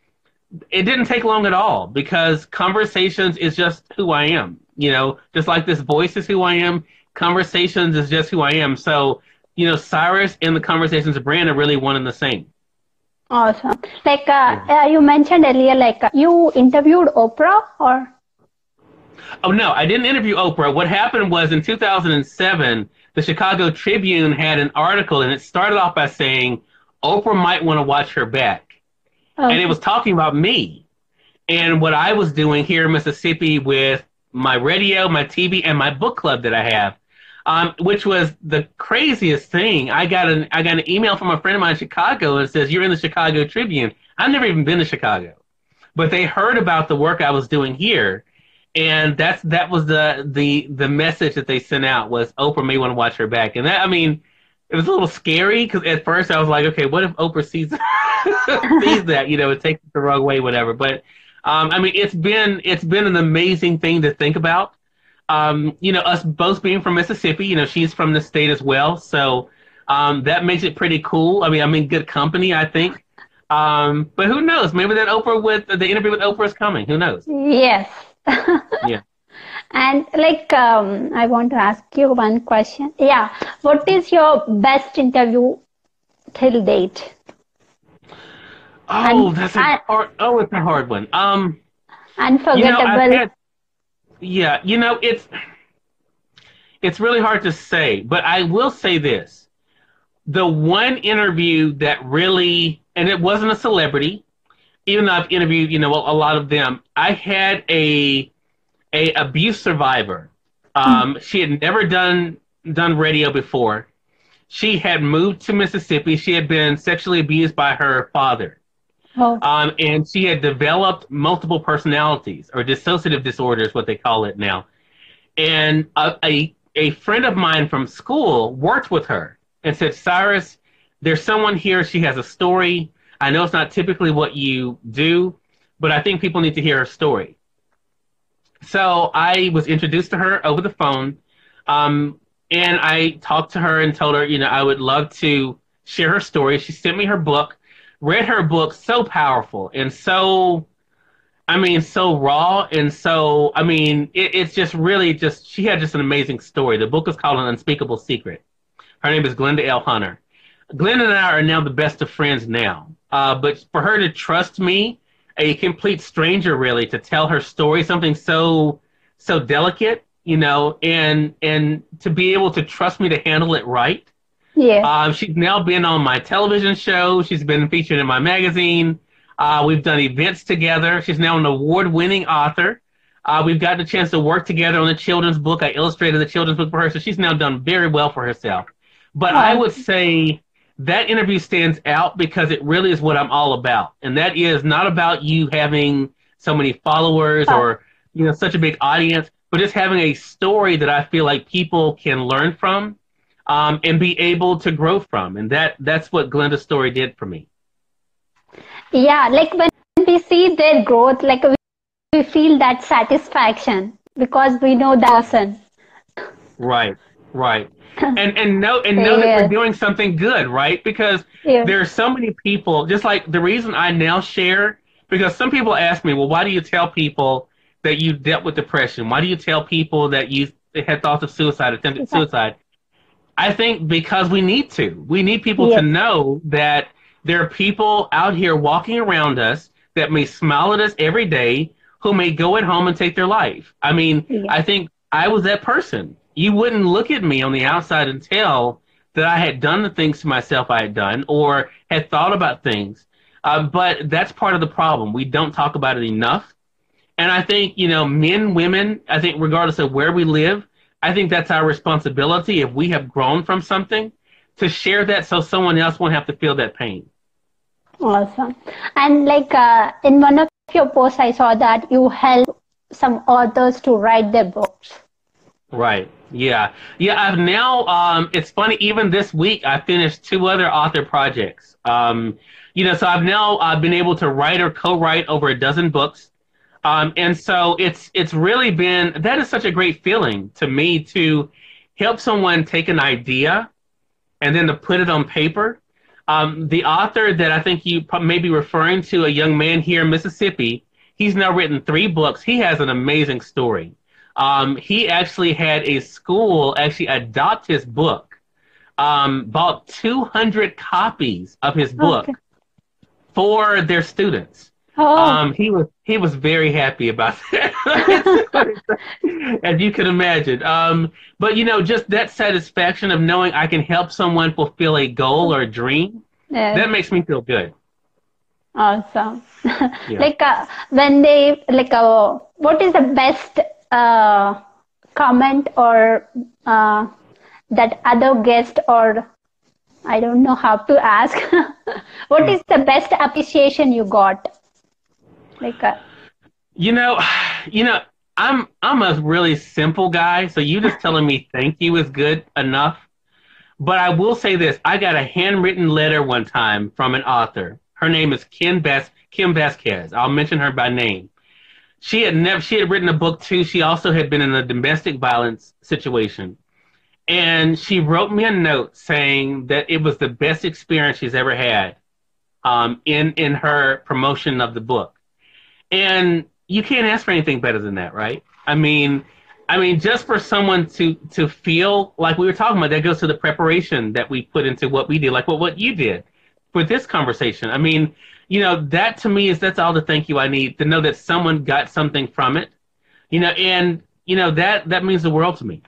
it didn't take long at all because conversations is just who I am. You know, just like this voice is who I am, conversations is just who I am. So, you know, Cyrus and the conversations of brand are really one and the same. Awesome. Like uh, uh, you mentioned earlier, like uh, you interviewed Oprah or Oh no, I didn't interview Oprah. What happened was in 2007, the Chicago Tribune had an article, and it started off by saying Oprah might want to watch her back, oh, and it was talking about me and what I was doing here in Mississippi with my radio, my TV, and my book club that I have. Um, which was the craziest thing. I got an I got an email from a friend of mine in Chicago and says you're in the Chicago Tribune. I've never even been to Chicago, but they heard about the work I was doing here, and that's that was the the the message that they sent out was Oprah may want to watch her back, and that I mean it was a little scary because at first I was like, okay, what if Oprah sees sees that? You know, it takes it the wrong way, whatever. But um, I mean, it's been it's been an amazing thing to think about. Um, you know, us both being from Mississippi, you know, she's from the state as well, so um, that makes it pretty cool. I mean, I'm in good company, I think. Um, but who knows? Maybe that Oprah with the interview with Oprah is coming. Who knows? yes. Yeah. And like um, I want to ask you one question. Yeah, what is your best interview till date? Oh, And that's a I- hard. Oh, it's a hard one. Um, you know, Unforgettable. I've had, yeah, you know, it's it's really hard to say, but I will say this: the one interview that really, and it wasn't a celebrity, even though I've interviewed, you know, a lot of them. I had a a abuse survivor. Um, mm. She had never done done radio before. She had moved to Mississippi. She had been sexually abused by her father. Oh. Um, and she had developed multiple personalities or dissociative disorders, what they call it now. And a, a, a friend of mine from school worked with her and said, Cyrus, there's someone here. She has a story. I know it's not typically what you do, but I think people need to hear her story. So I was introduced to her over the phone. Um, and I talked to her and told her, you know, I would love to share her story. She sent me her book, read her book, so powerful and so, I mean, so raw and so, I mean, it, it's just really just, she had just an amazing story. The book is called An Unspeakable Secret. Her name is Glenda L. Hunter. Glenda and I are now the best of friends now. Uh, but for her to trust me, a complete stranger really, to tell her story, something so, so delicate you know, and and to be able to trust me to handle it right. Yeah. Um, she's now been on my television show. She's been featured in my magazine. Uh, we've done events together. She's now an award-winning author. Uh, we've gotten a chance to work together on the children's book. I illustrated the children's book for her, so she's now done very well for herself. But oh. I would say that interview stands out because it really is what I'm all about, and that is not about you having so many followers oh. or you know such a big audience but just having a story that I feel like people can learn from um, and be able to grow from. And that that's what Glenda's story did for me. Yeah, like when we see their growth, like we feel that satisfaction because we know that person. Right, right. and and know and know yeah. that we're doing something good, right? Because yeah. there are so many people. Just like the reason I now share, because some people ask me, well, why do you tell people that you dealt with depression? Why do you tell people that you had thoughts of suicide, attempted suicide? I think because we need to. We need people to know that there are people out here walking around us that may smile at us every day who may go at home and take their life. I mean, I think I was that person. You wouldn't look at me on the outside and tell that I had done the things to myself I had done or had thought about things. Uh, but that's part of the problem. We don't talk about it enough. And I think, you know, men, women, I think regardless of where we live, I think that's our responsibility if we have grown from something to share that so someone else won't have to feel that pain. Awesome. And like uh, in one of your posts, I saw that you help some authors to write their books. Right. Yeah. Yeah. I've now, um, it's funny, even this week, I finished two other author projects. Um, you know, so I've now uh, been able to write or co write over a dozen books. Um, and so it's it's really been that is such a great feeling to me to help someone take an idea and then to put it on paper. Um, the author that I think you may be referring to, a young man here in Mississippi, he's now written three books. He has an amazing story. Um, he actually had a school actually adopt his book, um, bought 200 copies of his book okay. for their students. Oh. Um, he was he was very happy about that, as you can imagine. Um, but you know, just that satisfaction of knowing I can help someone fulfill a goal or a dream, yeah. that makes me feel good. Awesome. Yeah. like uh, when they like, uh, what is the best uh, comment or uh, that other guest or I don't know how to ask. what mm. is the best appreciation you got? You know, you know, I'm I'm a really simple guy, so you just telling me thank you is good enough. But I will say this: I got a handwritten letter one time from an author. Her name is Kim Bas Kim Vasquez. I'll mention her by name. She had never she had written a book too. She also had been in a domestic violence situation. And she wrote me a note saying that it was the best experience she's ever had um, in in her promotion of the book. And you can't ask for anything better than that, right? I mean, I mean, just for someone to to feel like we were talking about, that goes to the preparation that we put into what we did, like what what you did for this conversation. I mean, you know, that to me is that's all the thank you I need to know that someone got something from it, you know, and you know that that means the world to me.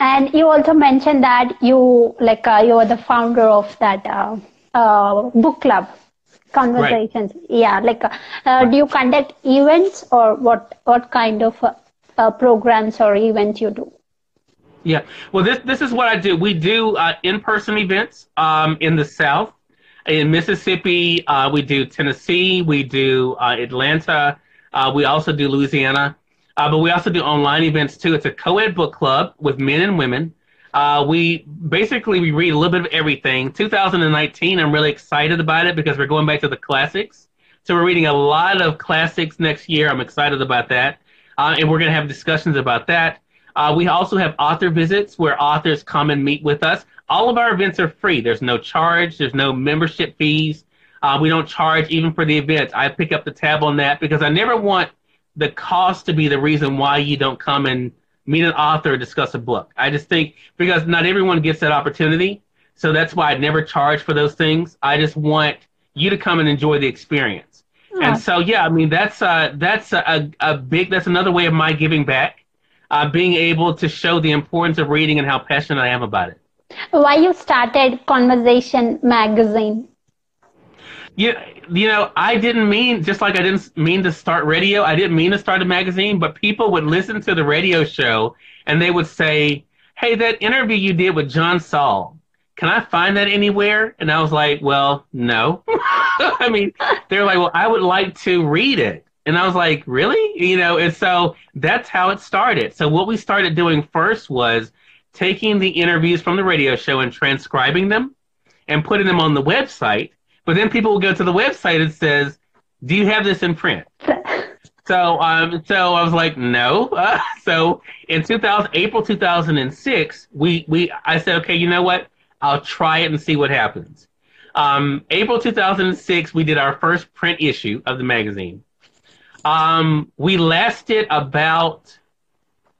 And you also mentioned that you like uh, you are the founder of that uh, uh, book club conversations. Yeah, like uh, uh, do you conduct events or what? What kind of uh, programs or events you do? Yeah. Well, this this is what I do. We do uh, in-person events um, in the South, in Mississippi. Uh, we do Tennessee. We do uh, Atlanta. Uh, we also do Louisiana. Uh, but we also do online events too. It's a co-ed book club with men and women. Uh, we basically we read a little bit of everything. 2019, I'm really excited about it because we're going back to the classics. So we're reading a lot of classics next year. I'm excited about that, and we're going to have discussions about that. Uh, we also have author visits where authors come and meet with us. All of our events are free. There's no charge. There's no membership fees. Uh, we don't charge even for the events. I pick up the tab on that because I never want the cost to be the reason why you don't come and meet an author or discuss a book. I just think because not everyone gets that opportunity. So that's why I never charge for those things. I just want you to come and enjoy the experience. And so, yeah, I mean, that's, uh, that's a, a big, that's another way of my giving back uh, being able to show the importance of reading and how passionate I am about it. Why you started Conversation magazine? You, you know, I didn't mean, just like I didn't mean to start radio, I didn't mean to start a magazine, but people would listen to the radio show and they would say, Hey, that interview you did with John Saul, can I find that anywhere? And I was like, Well, no. I mean, they're like, Well, I would like to read it. And I was like, really? You know, and so that's how it started. So what we started doing first was taking the interviews from the radio show and transcribing them and putting them on the website. But then people will go to the website and says, do you have this in print? so, um, so I was like, no. Uh, so in 2000, April 2006, we, we, I said, okay, you know what? I'll try it and see what happens. Um, April 2006, we did our first print issue of the magazine. Um, we lasted about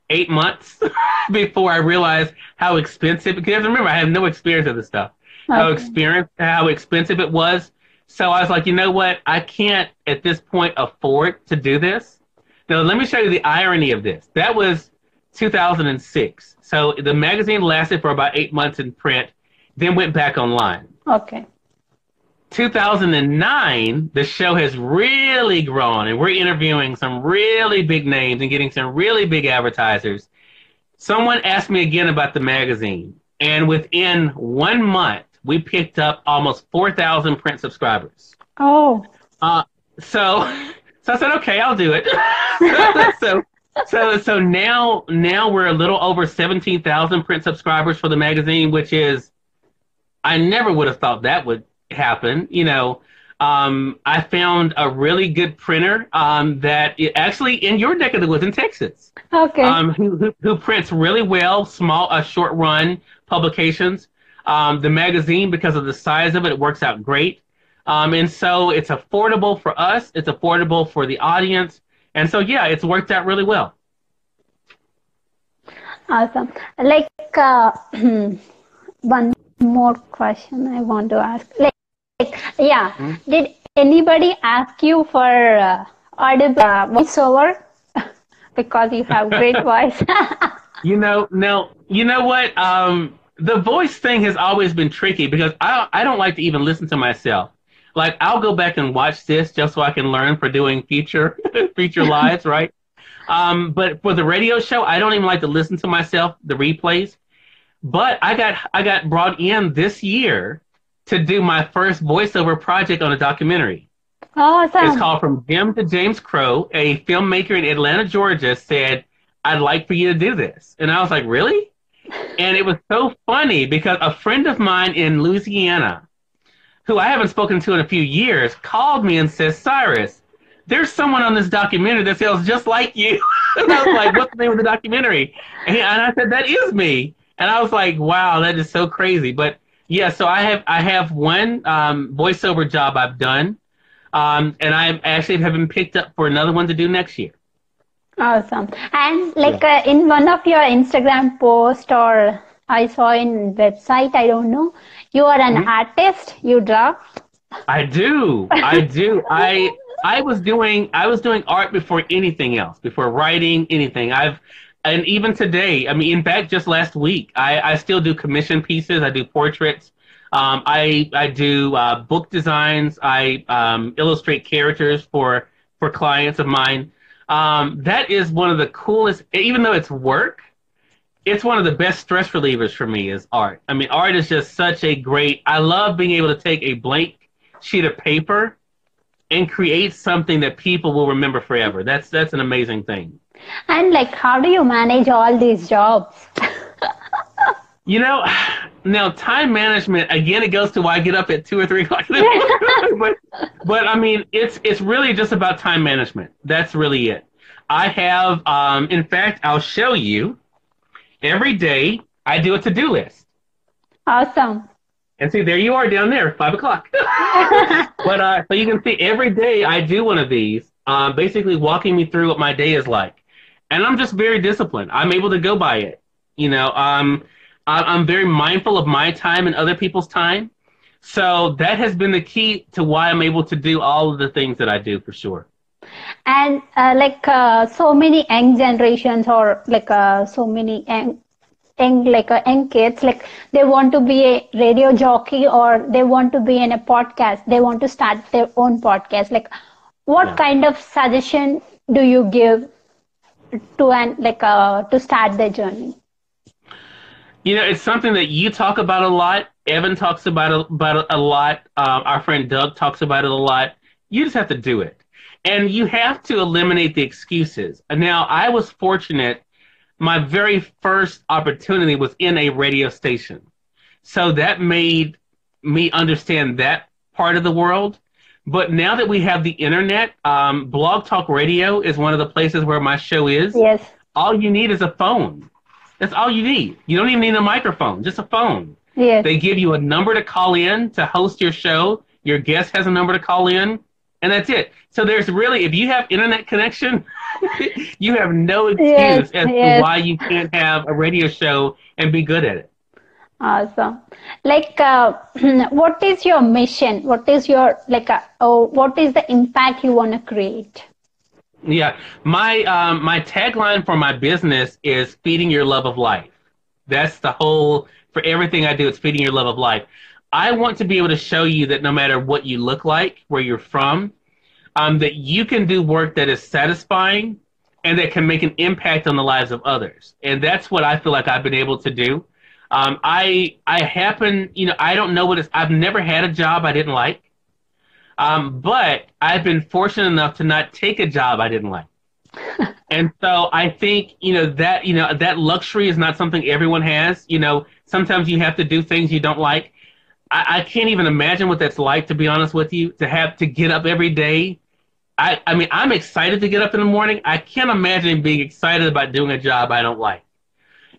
eight months before I realized how expensive. Because remember, I have no experience of this stuff. Okay. How experience, how expensive it was. So I was like, you know what? I can't at this point afford to do this. Now let me show you the irony of this. That was 2006. So the magazine lasted for about eight months in print, then went back online. Okay. 2009, the show has really grown, and we're interviewing some really big names and getting some really big advertisers. Someone asked me again about the magazine, and within one month, we picked up almost 4,000 print subscribers. Oh. Uh, so, so I said, okay, I'll do it. so, so, so now, now we're a little over 17,000 print subscribers for the magazine, which is, I never would have thought that would happen. You know, um, I found a really good printer um, that actually in your neck of the woods in Texas. Okay. Um, who, who, who, prints really well, small, uh, short run publications. Um, the magazine, because of the size of it, it works out great. Um, and so it's affordable for us. It's affordable for the audience. And so, yeah, it's worked out really well. Awesome. Like uh, one more question I want to ask. Like, yeah. Hmm? Did anybody ask you for uh, audible uh, voiceover? because you have great voice. you know, no, you know what? Um, the voice thing has always been tricky because I I don't like to even listen to myself. Like I'll go back and watch this just so I can learn for doing future future lives, right? Um, but for the radio show, I don't even like to listen to myself, the replays. But I got I got brought in this year to do my first voiceover project on a documentary. Awesome. It's called From Jim to James Crow. A filmmaker in Atlanta, Georgia said, I'd like for you to do this. And I was like, really? And it was so funny because a friend of mine in Louisiana, who I haven't spoken to in a few years, called me and says, Cyrus, there's someone on this documentary that sounds just like you. and I was like, what's the name of the documentary? And I said, that is me. And I was like, wow, that is so crazy. But yeah, so I have I have one um, voiceover job I've done, um, and I actually have been picked up for another one to do next year. Awesome. And like yeah. uh, in one of your Instagram post or I saw in website, I don't know, you are an mm-hmm. artist. You draw. I do. I do. I I was doing I was doing art before anything else, before writing anything. I've and even today, I mean, in fact, just last week, I, I still do commission pieces. I do portraits. Um, I I do uh, book designs. I um, illustrate characters for for clients of mine. Um, that is one of the coolest. Even though it's work, it's one of the best stress relievers for me. Is art. I mean, art is just such a great. I love being able to take a blank sheet of paper and create something that people will remember forever. That's that's an amazing thing. And like, how do you manage all these jobs? you know, now time management again. It goes to why I get up at two or three o'clock. but but I mean, it's it's really just about time management. That's really it. I have, um, in fact, I'll show you. Every day, I do a to-do list. Awesome. And see, there you are down there, five o'clock. but uh, so you can see every day I do one of these, uh, basically walking me through what my day is like, and I'm just very disciplined. I'm able to go by it. You know, um, I'm very mindful of my time and other people's time. So that has been the key to why I'm able to do all of the things that I do for sure. And uh, like uh, so many young generations or like uh, so many young young like uh, young kids like they want to be a radio jockey or they want to be in a podcast they want to start their own podcast like what yeah. kind of suggestion do you give to an like uh, to start their journey you know it's something that you talk about a lot evan talks about it, about a lot um, our friend doug talks about it a lot you just have to do it and you have to eliminate the excuses now i was fortunate my very first opportunity was in a radio station. So that made me understand that part of the world. But now that we have the internet, um, Blog Talk Radio is one of the places where my show is. Yes. All you need is a phone. That's all you need. You don't even need a microphone, just a phone. Yes. They give you a number to call in to host your show. Your guest has a number to call in, and that's it. So there's really, if you have internet connection, you have no excuse yes, as yes. to why you can't have a radio show and be good at it. Awesome. Like, uh, what is your mission? What is your like? Uh, oh, what is the impact you want to create? Yeah, my um, my tagline for my business is feeding your love of life. That's the whole for everything I do. It's feeding your love of life. I want to be able to show you that no matter what you look like, where you're from, um, that you can do work that is satisfying and that can make an impact on the lives of others. And that's what I feel like I've been able to do. Um, I I happen, you know, I don't know what it's. I've never had a job I didn't like, um, but I've been fortunate enough to not take a job I didn't like. and so I think you know that you know that luxury is not something everyone has. You know, sometimes you have to do things you don't like. I, I can't even imagine what that's like, to be honest with you, to have to get up every day. I, I mean, I'm excited to get up in the morning. I can't imagine being excited about doing a job I don't like.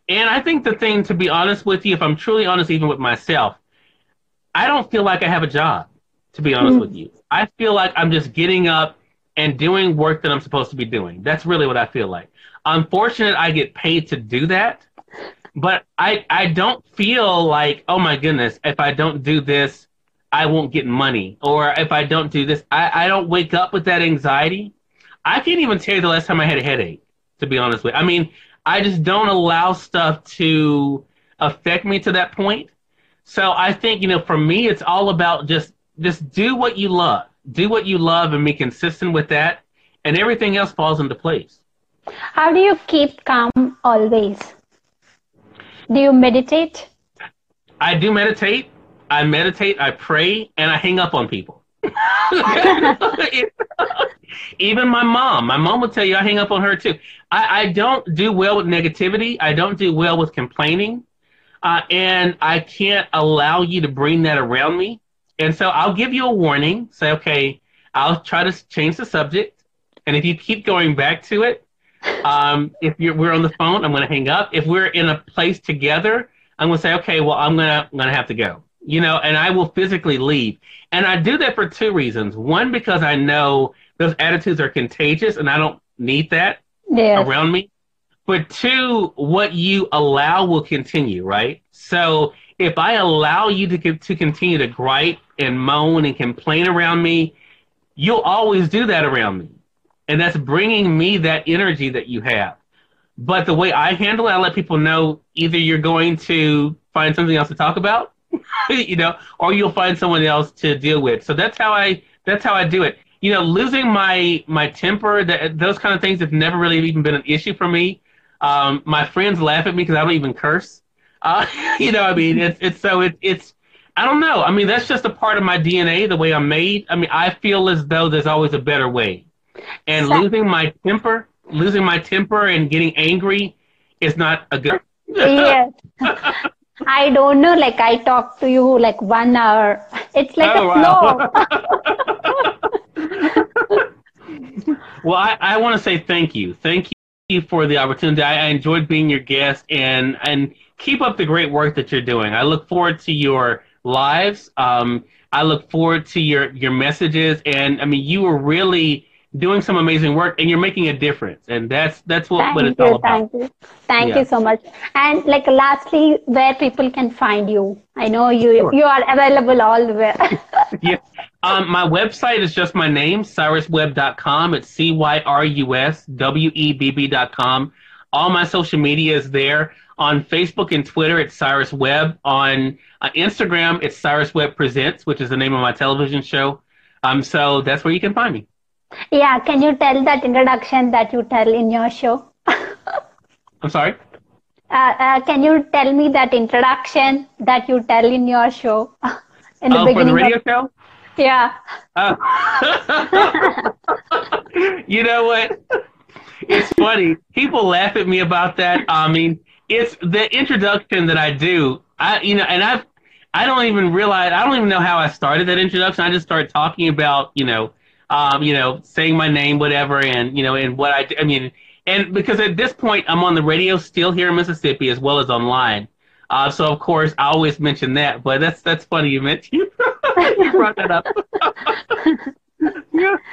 And I think the thing, to be honest with you, if I'm truly honest, even with myself, I don't feel like I have a job, to be honest mm-hmm. with you. I feel like I'm just getting up and doing work that I'm supposed to be doing. That's really what I feel like. Unfortunate I get paid to do that, but I I don't feel like oh my goodness if I don't do this I won't get money or if I don't do this I, I don't wake up with that anxiety. I can't even tell you the last time I had a headache to be honest with you. I mean I just don't allow stuff to affect me to that point. So I think you know for me it's all about just just do what you love. Do what you love and be consistent with that and everything else falls into place. How do you keep calm always? Do you meditate? I do meditate. I meditate, I pray, and I hang up on people. Even my mom, my mom will tell you I hang up on her too. I, I don't do well with negativity. I don't do well with complaining. Uh, and I can't allow you to bring that around me. And so I'll give you a warning. Say, okay, I'll try to change the subject. And if you keep going back to it, um, if we're on the phone, I'm going to hang up. If we're in a place together, I'm going to say, okay, well, I'm going to I'm going to have to go. You know, and I will physically leave. And I do that for two reasons. One, because I know those attitudes are contagious, and I don't need that yes. around me. But two, what you allow will continue, right? So if I allow you to to continue to gripe and moan and complain around me, you'll always do that around me and that's bringing me that energy that you have. But the way I handle it, I let people know either you're going to find something else to talk about, you know, or you'll find someone else to deal with. So that's how I that's how I do it. You know, losing my my temper, that those kind of things have never really even been an issue for me. Um, my friends laugh at me because I don't even curse. Uh, you know, I mean, it's it's so it, it's I don't know. I mean, that's just a part of my DNA, the way I'm made. I mean, I feel as though there's always a better way, and so, losing my temper, losing my temper, and getting angry is not a good. yes. I don't know. Like I talk to you like one hour. It's like oh, a wow. flow. well, I, I want to say thank you. Thank you for the opportunity. I, I enjoyed being your guest and and keep up the great work that you're doing. I look forward to your lives. Um, I look forward to your your messages, and I mean, you were really doing some amazing work and you're making a difference. And that's that's what, thank what it's you, all about. thank you. Thank yeah. you so much. And like lastly where people can find you. I know you sure. you are available all the way yeah. Um, my website is just my name cyruswebb.com it's c-y-r-u-s-w-e-b-b.com all my social media is there on facebook and twitter it's cyrus webb on uh, instagram it's cyrus webb presents which is the name of my television show um, so that's where you can find me yeah, can you tell that introduction that you tell in your show? I'm sorry? Uh, uh, can you tell me that introduction that you tell in your show? in the oh, beginning for the radio of... show? Yeah. You know what? It's funny. People laugh at me about that. I mean, it's the introduction that I do. I, you know, and I've, I don't even realize, I don't even know how I started that introduction. I just started talking about, you know, um, you know, saying my name, whatever, and you know, and what I, I mean, and because at this point I'm on the radio still here in Mississippi as well as online. Uh, so of course I always mention that, but that's that's funny you mentioned you, brought that up. yeah.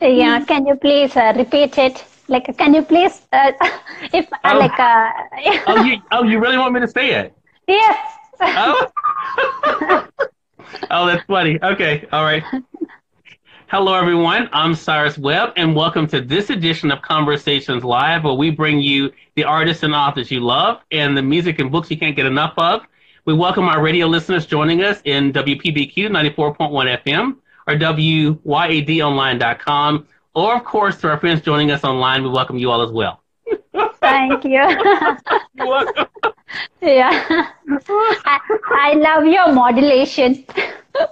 Yeah. Can you please uh, repeat it? Like, can you please, uh, if uh, oh. like, uh, oh, you oh you really want me to say it? Yes. oh. oh, that's funny. Okay. All right. Hello, everyone. I'm Cyrus Webb, and welcome to this edition of Conversations Live, where we bring you the artists and authors you love and the music and books you can't get enough of. We welcome our radio listeners joining us in WPBQ 94.1 FM or WYADonline.com, or, of course, to our friends joining us online, we welcome you all as well. Thank you. Welcome. yeah. I, I love your modulation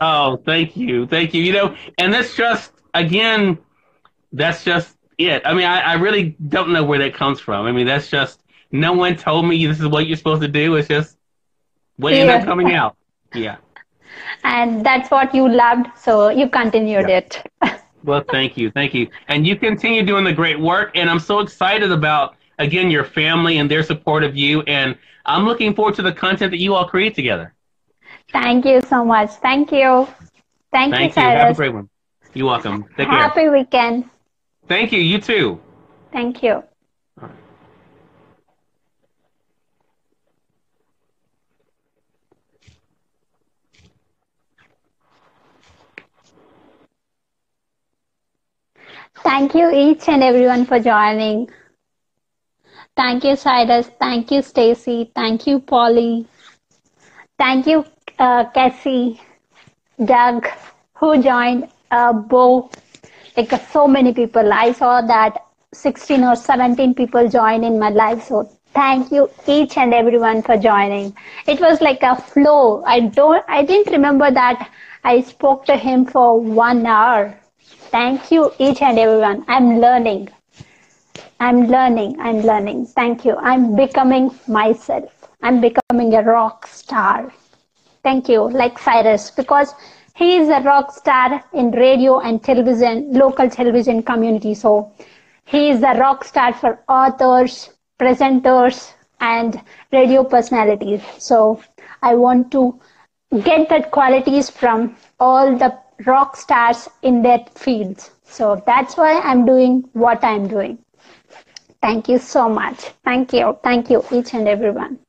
oh, thank you, thank you. You know, and that's just again, that's just it. I mean, I, I really don't know where that comes from. I mean, that's just no one told me this is what you're supposed to do. It's just what yeah. ended up coming out. Yeah. And that's what you loved, so you continued yeah. it. well, thank you, thank you, and you continue doing the great work. And I'm so excited about again your family and their support of you. And I'm looking forward to the content that you all create together. Thank you so much. Thank you. Thank, Thank you, Cyrus. Have a great one. You're welcome. Take Happy care. weekend. Thank you. You too. Thank you. Thank you each and everyone for joining. Thank you, Cyrus. Thank you, Stacy. Thank you, Polly. Thank you, uh, Cassie, Doug, who joined uh, Bo. Like uh, so many people. I saw that 16 or 17 people joined in my live. So thank you each and everyone for joining. It was like a flow. I don't, I didn't remember that I spoke to him for one hour. Thank you each and everyone. I'm learning. I'm learning. I'm learning. Thank you. I'm becoming myself. I'm becoming a rock star. Thank you, like Cyrus, because he is a rock star in radio and television, local television community. So he is a rock star for authors, presenters, and radio personalities. So I want to get that qualities from all the rock stars in their fields. So that's why I'm doing what I'm doing. Thank you so much. Thank you. Thank you, each and everyone.